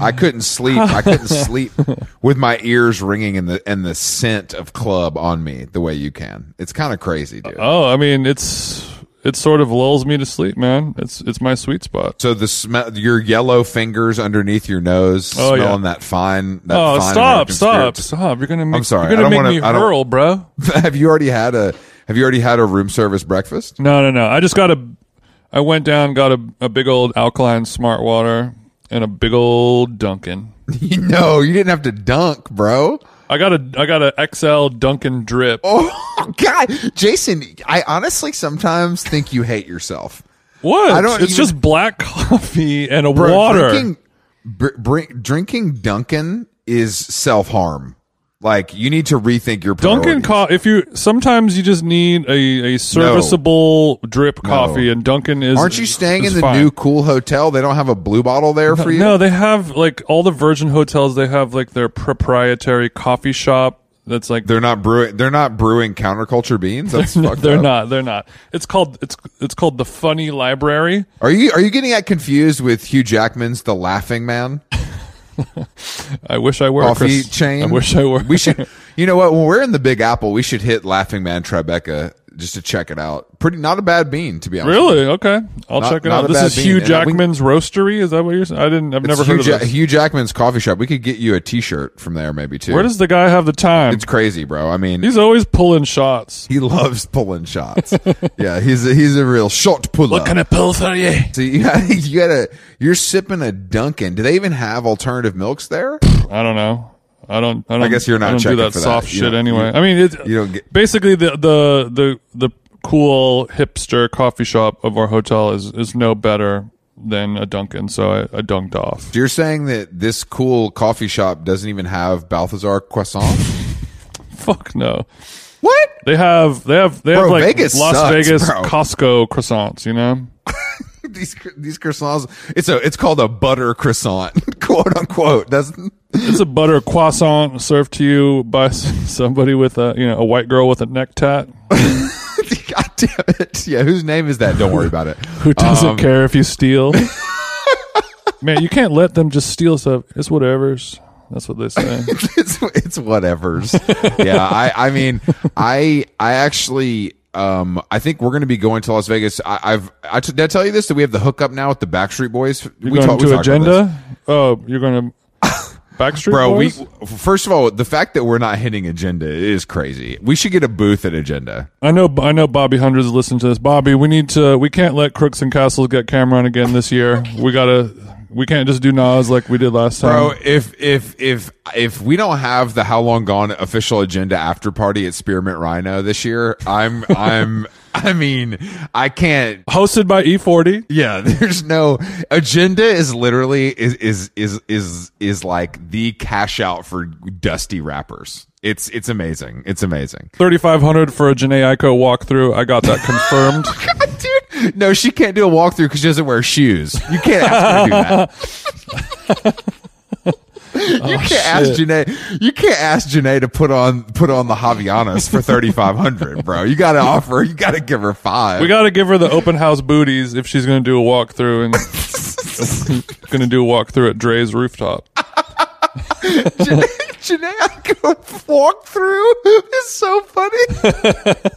I couldn't sleep. I couldn't sleep with my ears ringing and the and the scent of club on me the way you can. It's kind of crazy, dude. Oh, I mean, it's it sort of lulls me to sleep, man. It's it's my sweet spot. So the smell, your yellow fingers underneath your nose, Oh, yeah. smelling that fine. That Oh, fine stop, stop, stop! You're gonna make. I'm sorry, You're gonna make wanna- me I don't- hurl, bro. have you already had a Have you already had a room service breakfast? No, no, no. I just got a. I went down, got a, a big old alkaline smart water and a big old Dunkin'. no, you didn't have to dunk, bro. I got a I got a XL Dunkin' drip. Oh God, Jason, I honestly sometimes think you hate yourself. what? I don't it's even- just black coffee and a Bro, water. Drinking, br- drinking Dunkin' is self harm. Like you need to rethink your Dunkin' priorities. co- if you sometimes you just need a, a serviceable drip coffee and Dunkin' is Aren't you staying in the fine. new cool hotel? They don't have a blue bottle there for you. No, they have like all the Virgin hotels they have like their proprietary coffee shop that's like They're not brewing. They're not brewing counterculture beans. That's fucked they're up. not they're not. It's called it's it's called the Funny Library. Are you are you getting that confused with Hugh Jackman's The Laughing Man I wish I were coffee Chris. chain? I wish I were. We should. You know what? When we're in the Big Apple, we should hit Laughing Man Tribeca just to check it out. Pretty not a bad bean to be honest. Really? Okay, I'll Not- check it out. This is bean. Hugh I- we- Jackman's Roastery. Is that what you're saying? I didn't. I've never It's heard Hugh, of Ja- this. Hugh Jackman's coffee shop. We could get you a T-shirt from there, maybe too. Where does the guy have the time? it's crazy, bro. I mean, He's always pulling shots. he loves pulling shots. yeah, he's a, he's a real shot puller. I pull for you? So you got you got a you're sipping a Dunkin'. Do they even have alternative milks there? I don't know. I don't. I, don't, guess you're not I don't do that that. soft You shit don't- anyway. you- I mean, it, you don't get- basically the the the the cool hipster coffee shop of our hotel is is no better than a Dunkin'. So I, I dunked off. So you're saying that this cool coffee shop doesn't even have Balthazar croissant? Fuck no. what? They have they have they Bro, have like Vegas Las sucks, Vegas bro. Costco croissants. You know. these these croissants. It's a it's called a butter croissant, quote unquote. Doesn't It's a butter croissant served to you by somebody with a you know a white girl with a neck tat God damn it! Yeah, whose name is that? Don't worry about it. who doesn't Um, care if you steal. Man, you can't let them just steal stuff. It's whatever's. That's what they say. it's it's whatever's. yeah, I I mean, I I actually um I think we're going to be going to Las Vegas. I, I've I t- did I tell you this that we have the hookup now with the Backstreet Boys. You're we going talked- we to agenda. Oh, you're going to Backstreet Bro, Boys? we first of all, the fact that we're not hitting agenda is crazy. We should get a booth at agenda. I know. I know. Bobby Hundreds listening to this. Bobby, we need to. We can't let Crooks and Castles get Cam'ron again this year. We gotta. We can't just do Nas like we did last time. Bro, if if if if we don't have the how long gone official agenda after party at Spearmint Rhino this year, I'm I'm I mean, I can't Hosted by E E40. Yeah, there's no agenda is literally is is is is is like the cash out for dusty rappers. It's it's amazing. It's amazing. 3500 for a Jhené Aiko walkthrough. I got that confirmed. Oh No, she can't do a walkthrough because she doesn't wear shoes. You can't ask her to do that. you oh, can't ask Jhené. You can't ask Jhené to put on put on the Havaianas for thirty five hundred, bro. You got to offer. You got to give her five. we got to give her the open house booties if she's going to do a walkthrough and going to do a walkthrough at Dre's rooftop. Jhené, Jhené going walkthrough is so funny.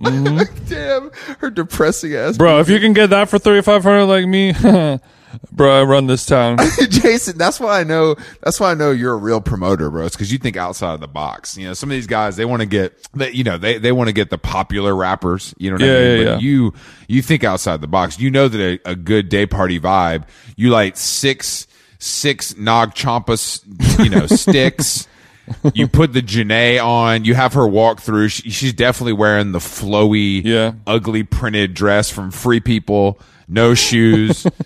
Mm-hmm. Damn, her depressing ass. Bro, if you can get that for 3500 like me, bro, I run this town. Jason, that's why I know. That's why I know you're a real promoter, bro. It's because you think outside of the box. You know, some of these guys they want to get, they, you know, they they want to get the popular rappers. You know what Yeah, I mean? yeah, But yeah. You you think outside the box. You know that a, a good day party vibe. You like six six Nag Champas, you know, sticks. You put the Jhené on. You have her walk through. She, she's definitely wearing the flowy, Yeah. ugly printed dress from Free People. No shoes.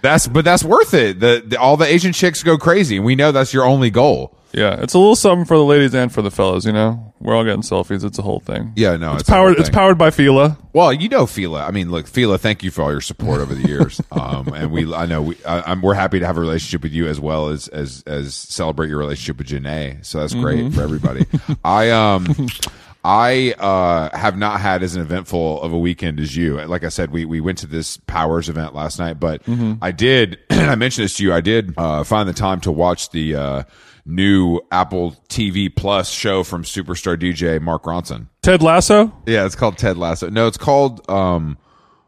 That's but that's worth it. The, the all the Asian chicks go crazy, and we know that's your only goal. Yeah, it's a little something for the ladies and for the fellas. You know, we're all getting selfies. It's a whole thing. Yeah, no, it's powered. It's powered by Fila. Well, you know Fila. I mean, look, Fila. Thank you for all your support over the years. um, and we, I know we, I, am we're happy to have a relationship with you as well as as as celebrate your relationship with Jhené. So that's great Mm-hmm. for everybody. I um. I uh, have not had as an eventful of a weekend as you. Like I said, we, we went to this Powers event last night, but Mm-hmm. I did. I mentioned this to you. I did uh, find the time to watch the uh, new Apple TV Plus show from superstar DJ Mark Ronson. Ted Lasso. Yeah, it's called Ted Lasso. No, it's called um,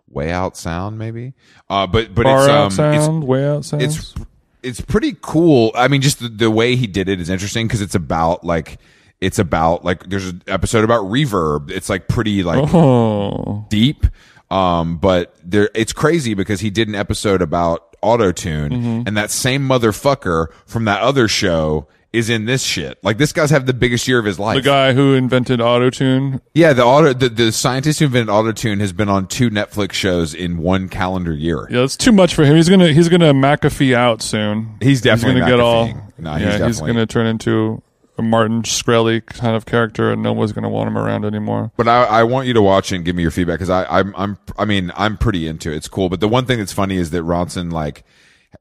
Way Out Sound, maybe. Uh, but but Far it's out um, sound. way out sound. it's it's it's pretty cool. I mean, just the, the way he did it is interesting because it's about like it's about like there's an episode about reverb. It's like pretty like oh. deep. Um, but there, it's crazy because he did an episode about auto tune, Mm-hmm. and that same motherfucker from that other show is in this shit. Like this guy's have the biggest year of his life. The guy who invented autotune. Yeah, the auto the, the scientist who invented autotune has been on two Netflix shows in one calendar year. Yeah, it's too much for him. He's gonna he's gonna McAfee out soon. He's definitely gonna get all. No, he's yeah, he's definitely- gonna turn into a Martin Shkreli kind of character, and no one's gonna want him around anymore. But I, I want you to watch and give me your feedback because I I'm I'm I mean I'm pretty into it. It's cool. But the one thing that's funny is that Ronson like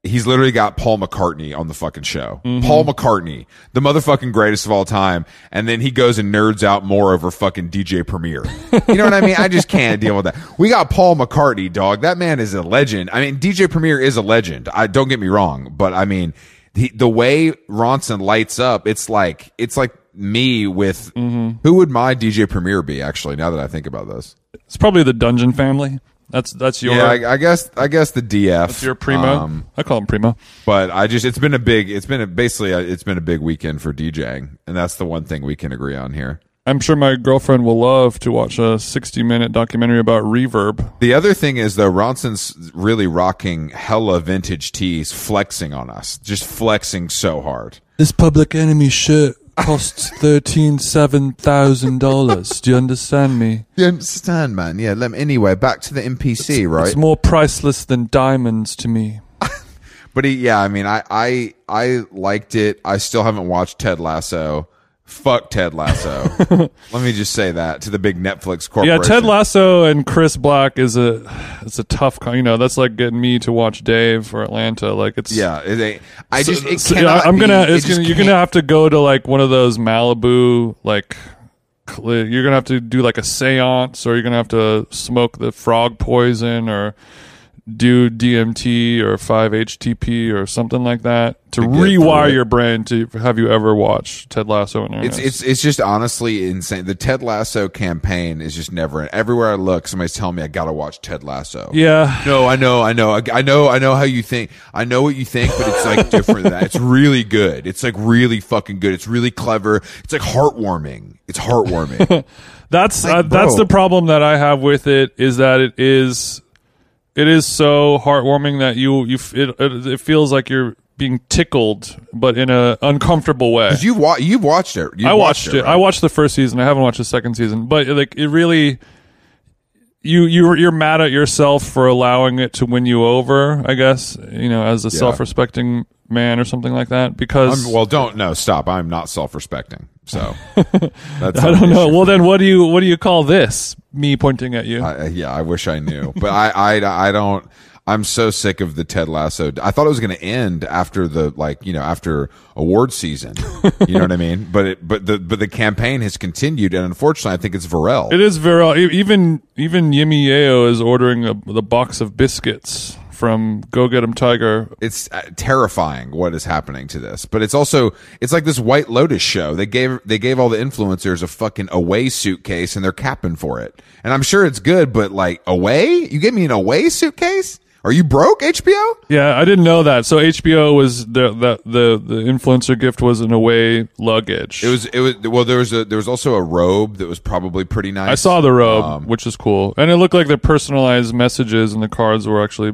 he's literally got Paul McCartney on the fucking show. Mm-hmm. Paul McCartney, the motherfucking greatest of all time, and then he goes and nerds out more over fucking DJ Premier. You know what I mean? I just can't deal with that. We got Paul McCartney, dog. That man is a legend. I mean, DJ Premier is a legend. I don't get me wrong, but I mean, the, the way Ronson lights up, it's like it's like me with who would my DJ Premier be? Actually, now that I think about this, It's probably the Dungeon family. That's that's your yeah, I, I guess I guess the DF. that's your primo. Um, I call him primo. but I just it's been a big it's been a basically a, it's been a big weekend for DJing, and that's the one thing we can agree on here. I'm sure my girlfriend will love to watch a 60 minute documentary about reverb. The other thing is though, Ronson's really rocking hella vintage tees, flexing on us, just flexing so hard. This Public Enemy shirt costs thirteen seven thousand dollars. Do you understand me? You understand, man? Yeah. Let me, anyway, back to the NPC, right? It's more priceless than diamonds to me. But he, yeah, I mean, I, I, I liked it. I still haven't watched Ted Lasso. Fuck Ted Lasso. Let me just say that to the big Netflix corporation. Yeah. Ted Lasso and Chris Black is a it's a tough. con- You know, that's like getting me to watch Dave or Atlanta. Like it's Yeah, it ain't, I just it So, cannot. I'm gonna. be- gonna. You're gonna have to go to like one of those Malibu like. You're gonna have to do like a séance, or you're gonna have to smoke the frog poison, or do DMT or 5-HTP or something like that to, get rewire your brain to have you ever watched Ted Lasso in It's it's it's just honestly insane. The Ted Lasso campaign is just never. Everywhere I look, somebody's telling me I gotta watch Ted Lasso. yeah. No, I know, I know, I, I know, I know how you think. I know what you think, but it's like different than that. It's really good. It's like really fucking good. It's really clever. It's like heartwarming. It's heartwarming. That's Like, uh, that's the problem that I have with it is that it is it is so heartwarming that you you it it, it feels like you're being tickled but in a uncomfortable way. you've wa- you've watched it. You've I watched it. right? I watched the first season. I haven't watched the second season, but uh, like it really you you you're mad at yourself for allowing it to win you over, I guess, you know, as a self-respecting man or something like that because I'm, well, don't no stop. I'm not self-respecting. So that's I don't know. Well, then what do you what do you call this? Me pointing at you. I, yeah, I wish I knew, but I, I, I don't. I'm so sick of the Ted Lasso. I thought it was going to end after the like, you know, after award season. You know what I mean? But it, but the, but the campaign has continued, and unfortunately, I think it's Varel. It is e- even even Yimi Yeo is ordering a, the box of biscuits from Go Get 'Em Tiger. it's uh, terrifying what is happening to this but it's also it's like this white lotus show. They gave they gave all the influencers a fucking away suitcase and they're capping for it. And i'm sure it's good but like away? You gave me an away suitcase? Are you broke hbo Yeah, I didn't know that. So HBO was the the the, the influencer gift was an away luggage. it was it was well there was a there was also a robe that was probably pretty nice. I saw the robe, Um, which is cool, and it looked like the personalized messages and the cards were actually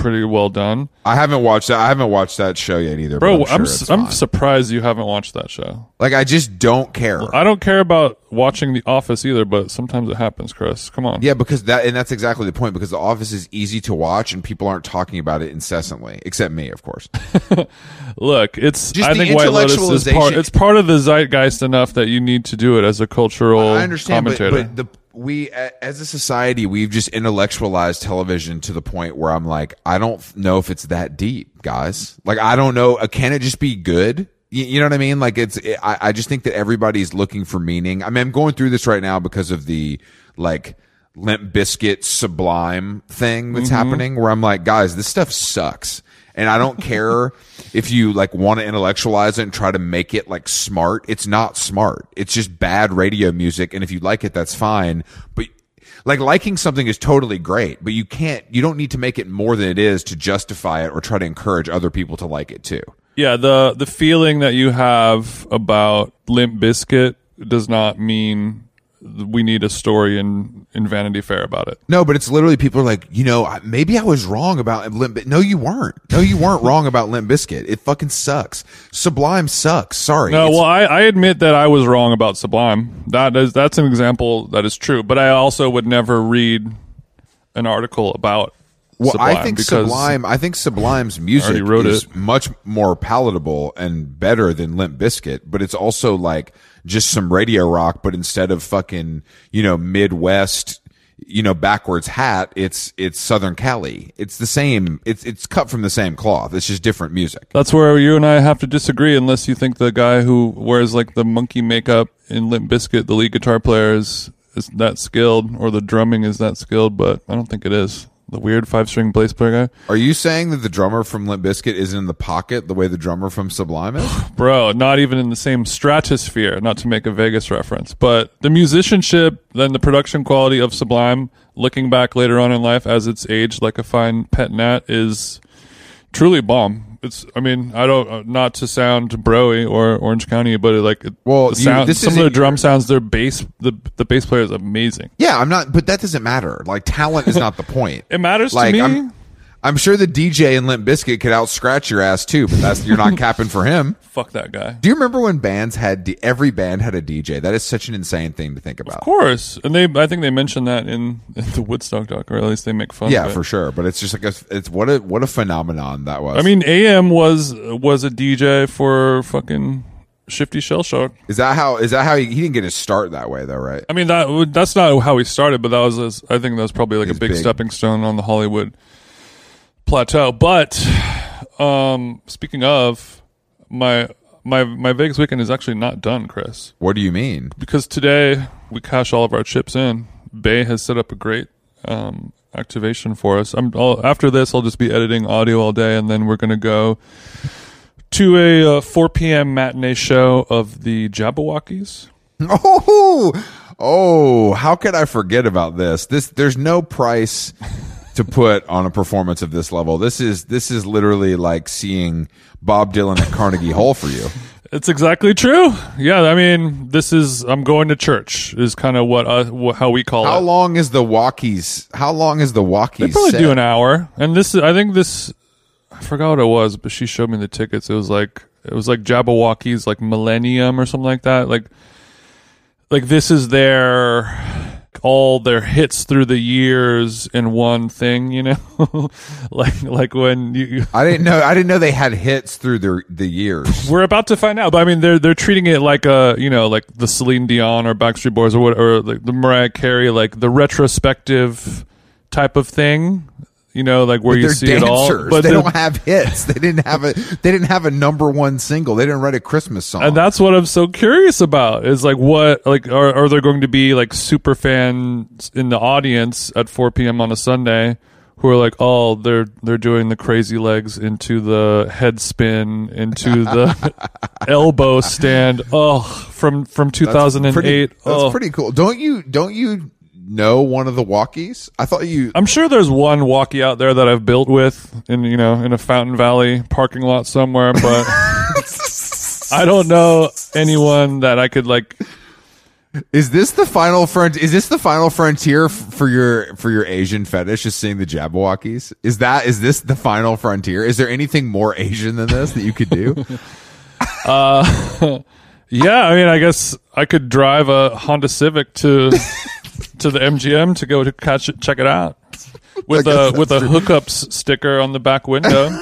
pretty well done. I haven't watched that. I haven't watched that show yet either. Bro, but I'm, I'm sure I'm surprised you haven't watched that show. like I just don't care. I don't care about watching The Office either, but sometimes it happens, Chris. Come on. Yeah, because that and that's exactly the point. Because The Office is easy to watch, and people aren't talking about it incessantly, except me, of course. Look, it's Just I the think White Lotus is part. It's part of the zeitgeist enough that you need to do it as a cultural I understand, but, commentator. but the we as a society we've just intellectualized television to the point where I'm like, I don't know if it's that deep, guys. Like, I don't know. Uh, can it just be good? You, you know what I mean? Like, it's. It, I, I just think that everybody's looking for meaning. I mean, I'm going through this right now because of the like. Limp Bizkit Sublime thing that's happening where I'm like, guys, this stuff sucks. And I don't care if you like want to intellectualize it and try to make it like smart. It's not smart. It's just bad radio music. And if you like it, that's fine. But like liking something is totally great, but you can't, you don't need to make it more than it is to justify it or try to encourage other people to like it too. yeah, the the feeling that you have about Limp Bizkit does not mean we need a story in in Vanity Fair about it. No, but it's literally people are like, you know, maybe I was wrong about Limp. Bi- No, you weren't. No, you weren't wrong about Limp Bizkit. It fucking sucks. Sublime sucks. Sorry. No, It's- well, I, I admit that I was wrong about Sublime. That is that's an example that is true. But I also would never read an article about Well, Sublime I think Sublime. I think Sublime's music is it. much more palatable and better than Limp Bizkit, but it's also like just some radio rock. But instead of fucking you know Midwest, you know backwards hat, it's it's Southern Cali. It's the same. It's it's cut from the same cloth. It's just different music. That's where you and I have to disagree, unless you think the guy who wears like the monkey makeup in Limp Bizkit, the lead guitar player, is, is that skilled, or the drumming is that skilled. But I don't think it is. The weird five string bass player guy, Are you saying that the drummer from Limp Bizkit isn't in the pocket the way the drummer from Sublime is? bro, not even in the same stratosphere. Not to make a Vegas reference, but the musicianship, then the production quality of Sublime, looking back later on in life as it's aged like a fine pet nat, is truly bomb. It's, I mean, I don't, uh, not to sound broy or Orange County, but it, like, it- Well, the you- sound, this some of isn't the drum your- sounds, their bass, the the bass player is amazing. yeah, I'm not. But that doesn't matter. Like talent is not the point. It matters like to me. I'm, I'm sure the DJ in Limp Bizkit could out scratch your ass too, but that's you're not capping for him. Fuck that guy. Do you remember when bands had D- every band had a DJ? That is such an insane thing to think about. Of course, and they, I think they mentioned that in, in the Woodstock doc, or at least they make fun. Yeah, of it. for sure. But it's just like a, it's what a what a phenomenon that was. I mean, AM was was a DJ for fucking Shifty Shell Shock. is that how is that how he, he didn't get his start that way though, right? I mean that that's not how he started, but that was his- I think that was probably like His a big, big- stepping stone on the Hollywood plateau. But um, speaking of my my my Vegas weekend is actually not done, Chris, What do you mean? because today we cash all of our chips in. Bay has set up a great um, activation for us. I'm I'll, after this, I'll just be editing audio all day, and then we're gonna go to a uh, 4 p.m. matinee show of the Jabbawockeez. Oh, oh, how could I forget about this? This there's no price to put on a performance of this level. This is this is literally like seeing Bob Dylan at Carnegie Hall for you. It's exactly true. Yeah, I mean, this is I'm going to church is kind of what uh, how we call How it. How long is the walkies? How long is the walkies? They probably set? do an hour, and this I think this I forgot what it was, but she showed me the tickets. It was like it was like Jabbawockeez, like Millennium or something like that. Like like this is their all their hits through the years in one thing, you know, like like when you. I didn't know. I didn't know they had hits through the the years. we're about to find out, but I mean, they're they're treating it like a you know like the Celine Dion or Backstreet Boys or what or like the Mariah Carey like the retrospective type of thing, you know, like where you They're see dancers. it all. But they don't have hits. They didn't have a. They didn't have a number one single. They didn't write a Christmas song. and that's what I'm so curious about is like what like are are there going to be like super fans in the audience at 4 p.m. on a Sunday who are like oh they're they're doing the crazy legs into the head spin into the elbow stand oh from from That's 2008 pretty, that's oh. pretty cool. Don't you? Don't you know one of the walkies? I thought you. I'm sure there's one walkie out there that I've built with in you know in a Fountain Valley parking lot somewhere, but I don't know anyone that I could like Is this the final front? Is this the final frontier f- for your for your Asian fetish? Is seeing the Jabbawockeez? Is that is this the final frontier? Is there anything more Asian than this that you could do? Uh, yeah, I mean, I guess I could drive a Honda Civic to to the MGM to go to catch it, check it out with a with a hookups sticker on the back window.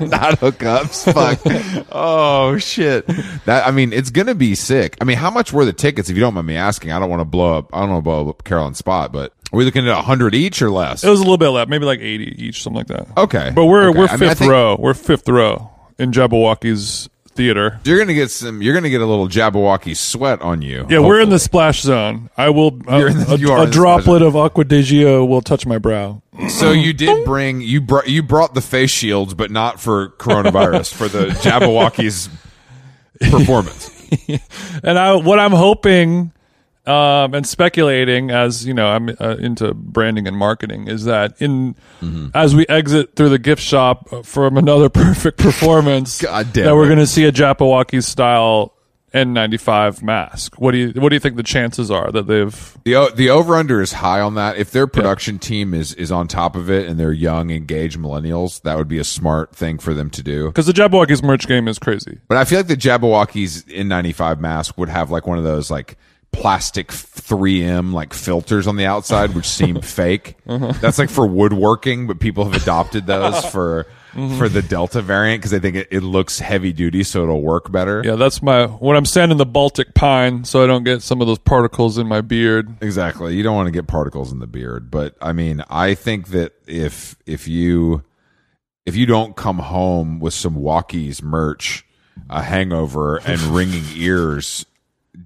Not hookups. Fuck. oh shit. That I mean, it's gonna be sick. I mean, how much were the tickets? If you don't mind me asking, I don't want to blow up. I don't want to blow up Carolyn Spot, but are we looking at a hundred each or less? it was a little bit less, maybe like eighty each, something like that. okay, But we're Okay. we're I fifth mean, I think row. We're fifth row in Jabbawockeez theater. You're gonna get some. You're gonna get a little Jabberwocky sweat on you. Yeah, we're in the splash zone. I will. Uh, the- a, a droplet of Acqua di Giò will touch my brow. So you did bring you brought you brought the face shields, but not for coronavirus for the Jabbawockeez performance. And I, what I'm hoping um, and speculating, as you know, I'm uh, into branding and marketing, is that in Mm-hmm. as we exit through the gift shop from another perfect performance, God damn that we're going to see a Jabberwocky style N95 mask. What do you What do you think the chances are that they've? The the over under is high on that. If their production team is is on top of it and they're young, engaged millennials, that would be a smart thing for them to do. Because the Jabbawockeez merch game is crazy. But I feel like the Jabbawockeez N95 mask would have like one of those like plastic 3M like filters on the outside, which seem fake. Uh-huh. That's like for woodworking, but people have adopted those for for the Delta variant because they think it, it looks heavy duty, so it'll work better. Yeah, that's my when I'm standing the Baltic pine, so I don't get some of those particles in my beard. Exactly. You don't want to get particles in the beard, but I mean, I think that if if you if you don't come home with some Walkies merch, a hangover, and ringing ears,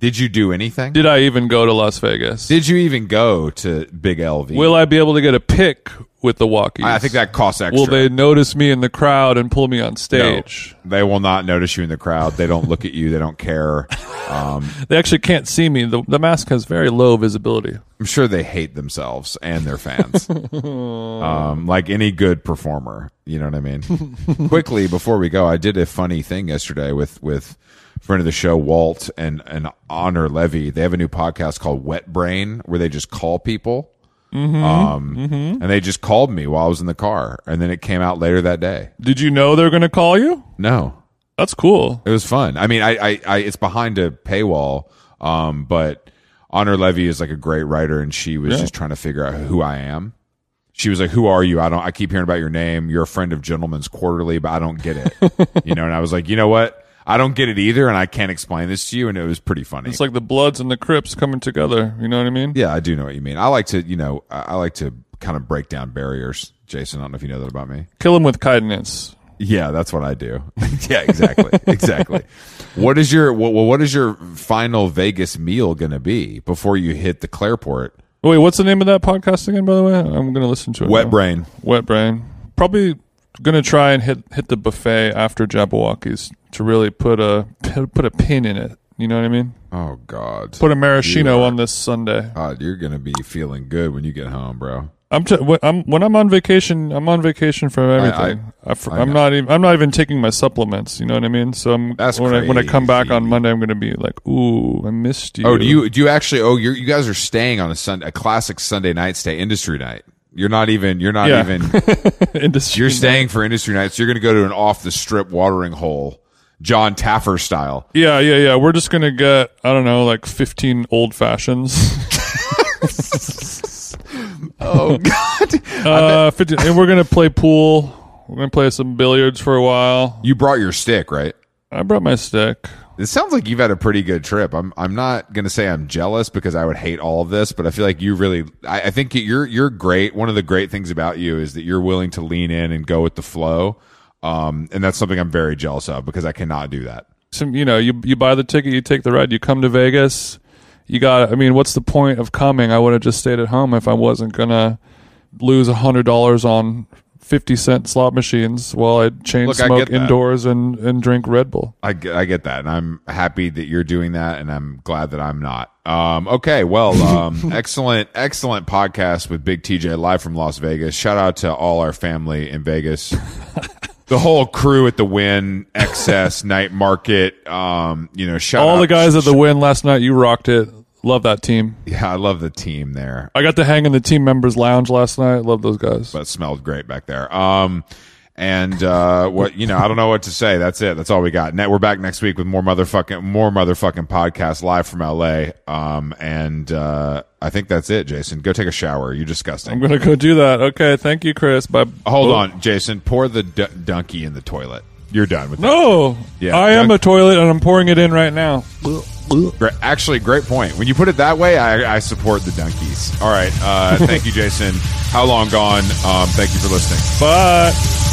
did you do anything? Did I even go to Las Vegas? Did you even go to Big LV? Will I be able to get a pic with the walkies? I think that costs extra. Will they notice me in the crowd and pull me on No, stage? they will not notice you in the crowd. They don't look at you. They don't care. Um, They actually can't see me. The, the mask has very low visibility. I'm sure they hate themselves and their fans. um, like any good performer, you know what I mean? Quickly before we go, I did a funny thing yesterday with with friend of the show Walt and and Honor Levy. They have a new podcast called Wet Brain where they just call people. Um, and they just called me while I was in the car, and then it came out later that day. Did you know they're going to call you? No, That's cool. it was fun. I mean, I, I, I it's behind a paywall, um, but Honor Levy is like a great writer, and she was Yeah. just trying to figure out who I am. She was like, "Who are you? I don't. I keep hearing about your name. You're a friend of Gentleman's Quarterly, but I don't get it. you know." And I was like, "You know what? I don't get it either, and I can't explain this to you." And it was pretty funny. It's like the Bloods and the Crips coming together. You know what I mean? yeah, I do know what you mean. I like to, you know, I, I like to kind of break down barriers. Jason, I don't know if you know that about me. Kill them with kindness. Yeah, that's what I do. yeah, exactly, exactly. What is your what, what is your final Vegas meal going to be before you hit the Clareport? Wait, what's the name of that podcast again? By the way, I'm going to listen to it. Wet now. brain. Wet brain. Probably to try and hit hit the buffet after Jabbawockeez to really put a put a pin in it. You know what I mean? Oh God, Put a maraschino You are- on this Sunday. God, you're to be feeling good when you get home, bro. I'm, t- when I'm when I'm on vacation. I'm on vacation from everything. I, am not even. I'm not even taking my supplements. You know what I mean? So I'm That's when I when I come back on. Monday, I'm going to be like, "Ooh, I missed oh, you." Oh, do you do you actually? Oh, you're, you guys are staying on a Sunday, a classic Sunday night stay, industry night. You're not even. You're not Yeah. even. Industry You're staying for industry nights. You're going to go to an off the strip watering hole, Jon Taffer style. Yeah, yeah, yeah. We're just gonna get I don't know, like 15 old fashions. Oh God! uh, 15, and we're gonna play pool. We're gonna play some billiards for a while. you brought your stick, right? I brought my stick. It sounds like you've had a pretty good trip. I'm I'm not gonna say I'm jealous because I would hate all of this, but I feel like you really I, I think you're you're great. One of the great things about you is that you're willing to lean in and go with the flow. Um, and that's something I'm very jealous of because I cannot do that. Some, you know, you you buy the ticket, you take the ride, you come to Vegas. You got. I mean, what's the point of coming? I would have just stayed at home if I wasn't gonna lose a hundred dollars on fifty cent slot machines while I chain Look, I smoke get that. indoors and and drink Red Bull. I get, I get that, and I'm happy that you're doing that, and I'm glad that I'm not. Um, okay, well, um, excellent, excellent podcast with Big TJ live from Las Vegas. Shout out to all our family in Vegas. the whole crew at the Wynn, XS, Night Market. Um, you know, shout All out- the guys at the Wynn last night, you rocked it. Love that team. Yeah, I love the team there. I got to hang in the team members lounge last night. Love those guys. But it smelled great back there. Um, and uh, what you know, I don't know what to say. That's it. That's all we got. Ne- we're back next week with more motherfucking more motherfucking podcasts live from LA. Um, and uh, I think that's it. Jason, go take a shower. You're disgusting. I'm gonna go do that. Okay, thank you, Chris. Bye. Hold on, Jason. Pour the d- donkey in the toilet. You're done with that. No, Yeah, I am a toilet and I'm pouring it in right now. Great. Actually, great point. When you put it that way, I, I support the donkeys. All right. Uh, thank you, Jason. How long gone? Um, thank you for listening. Bye.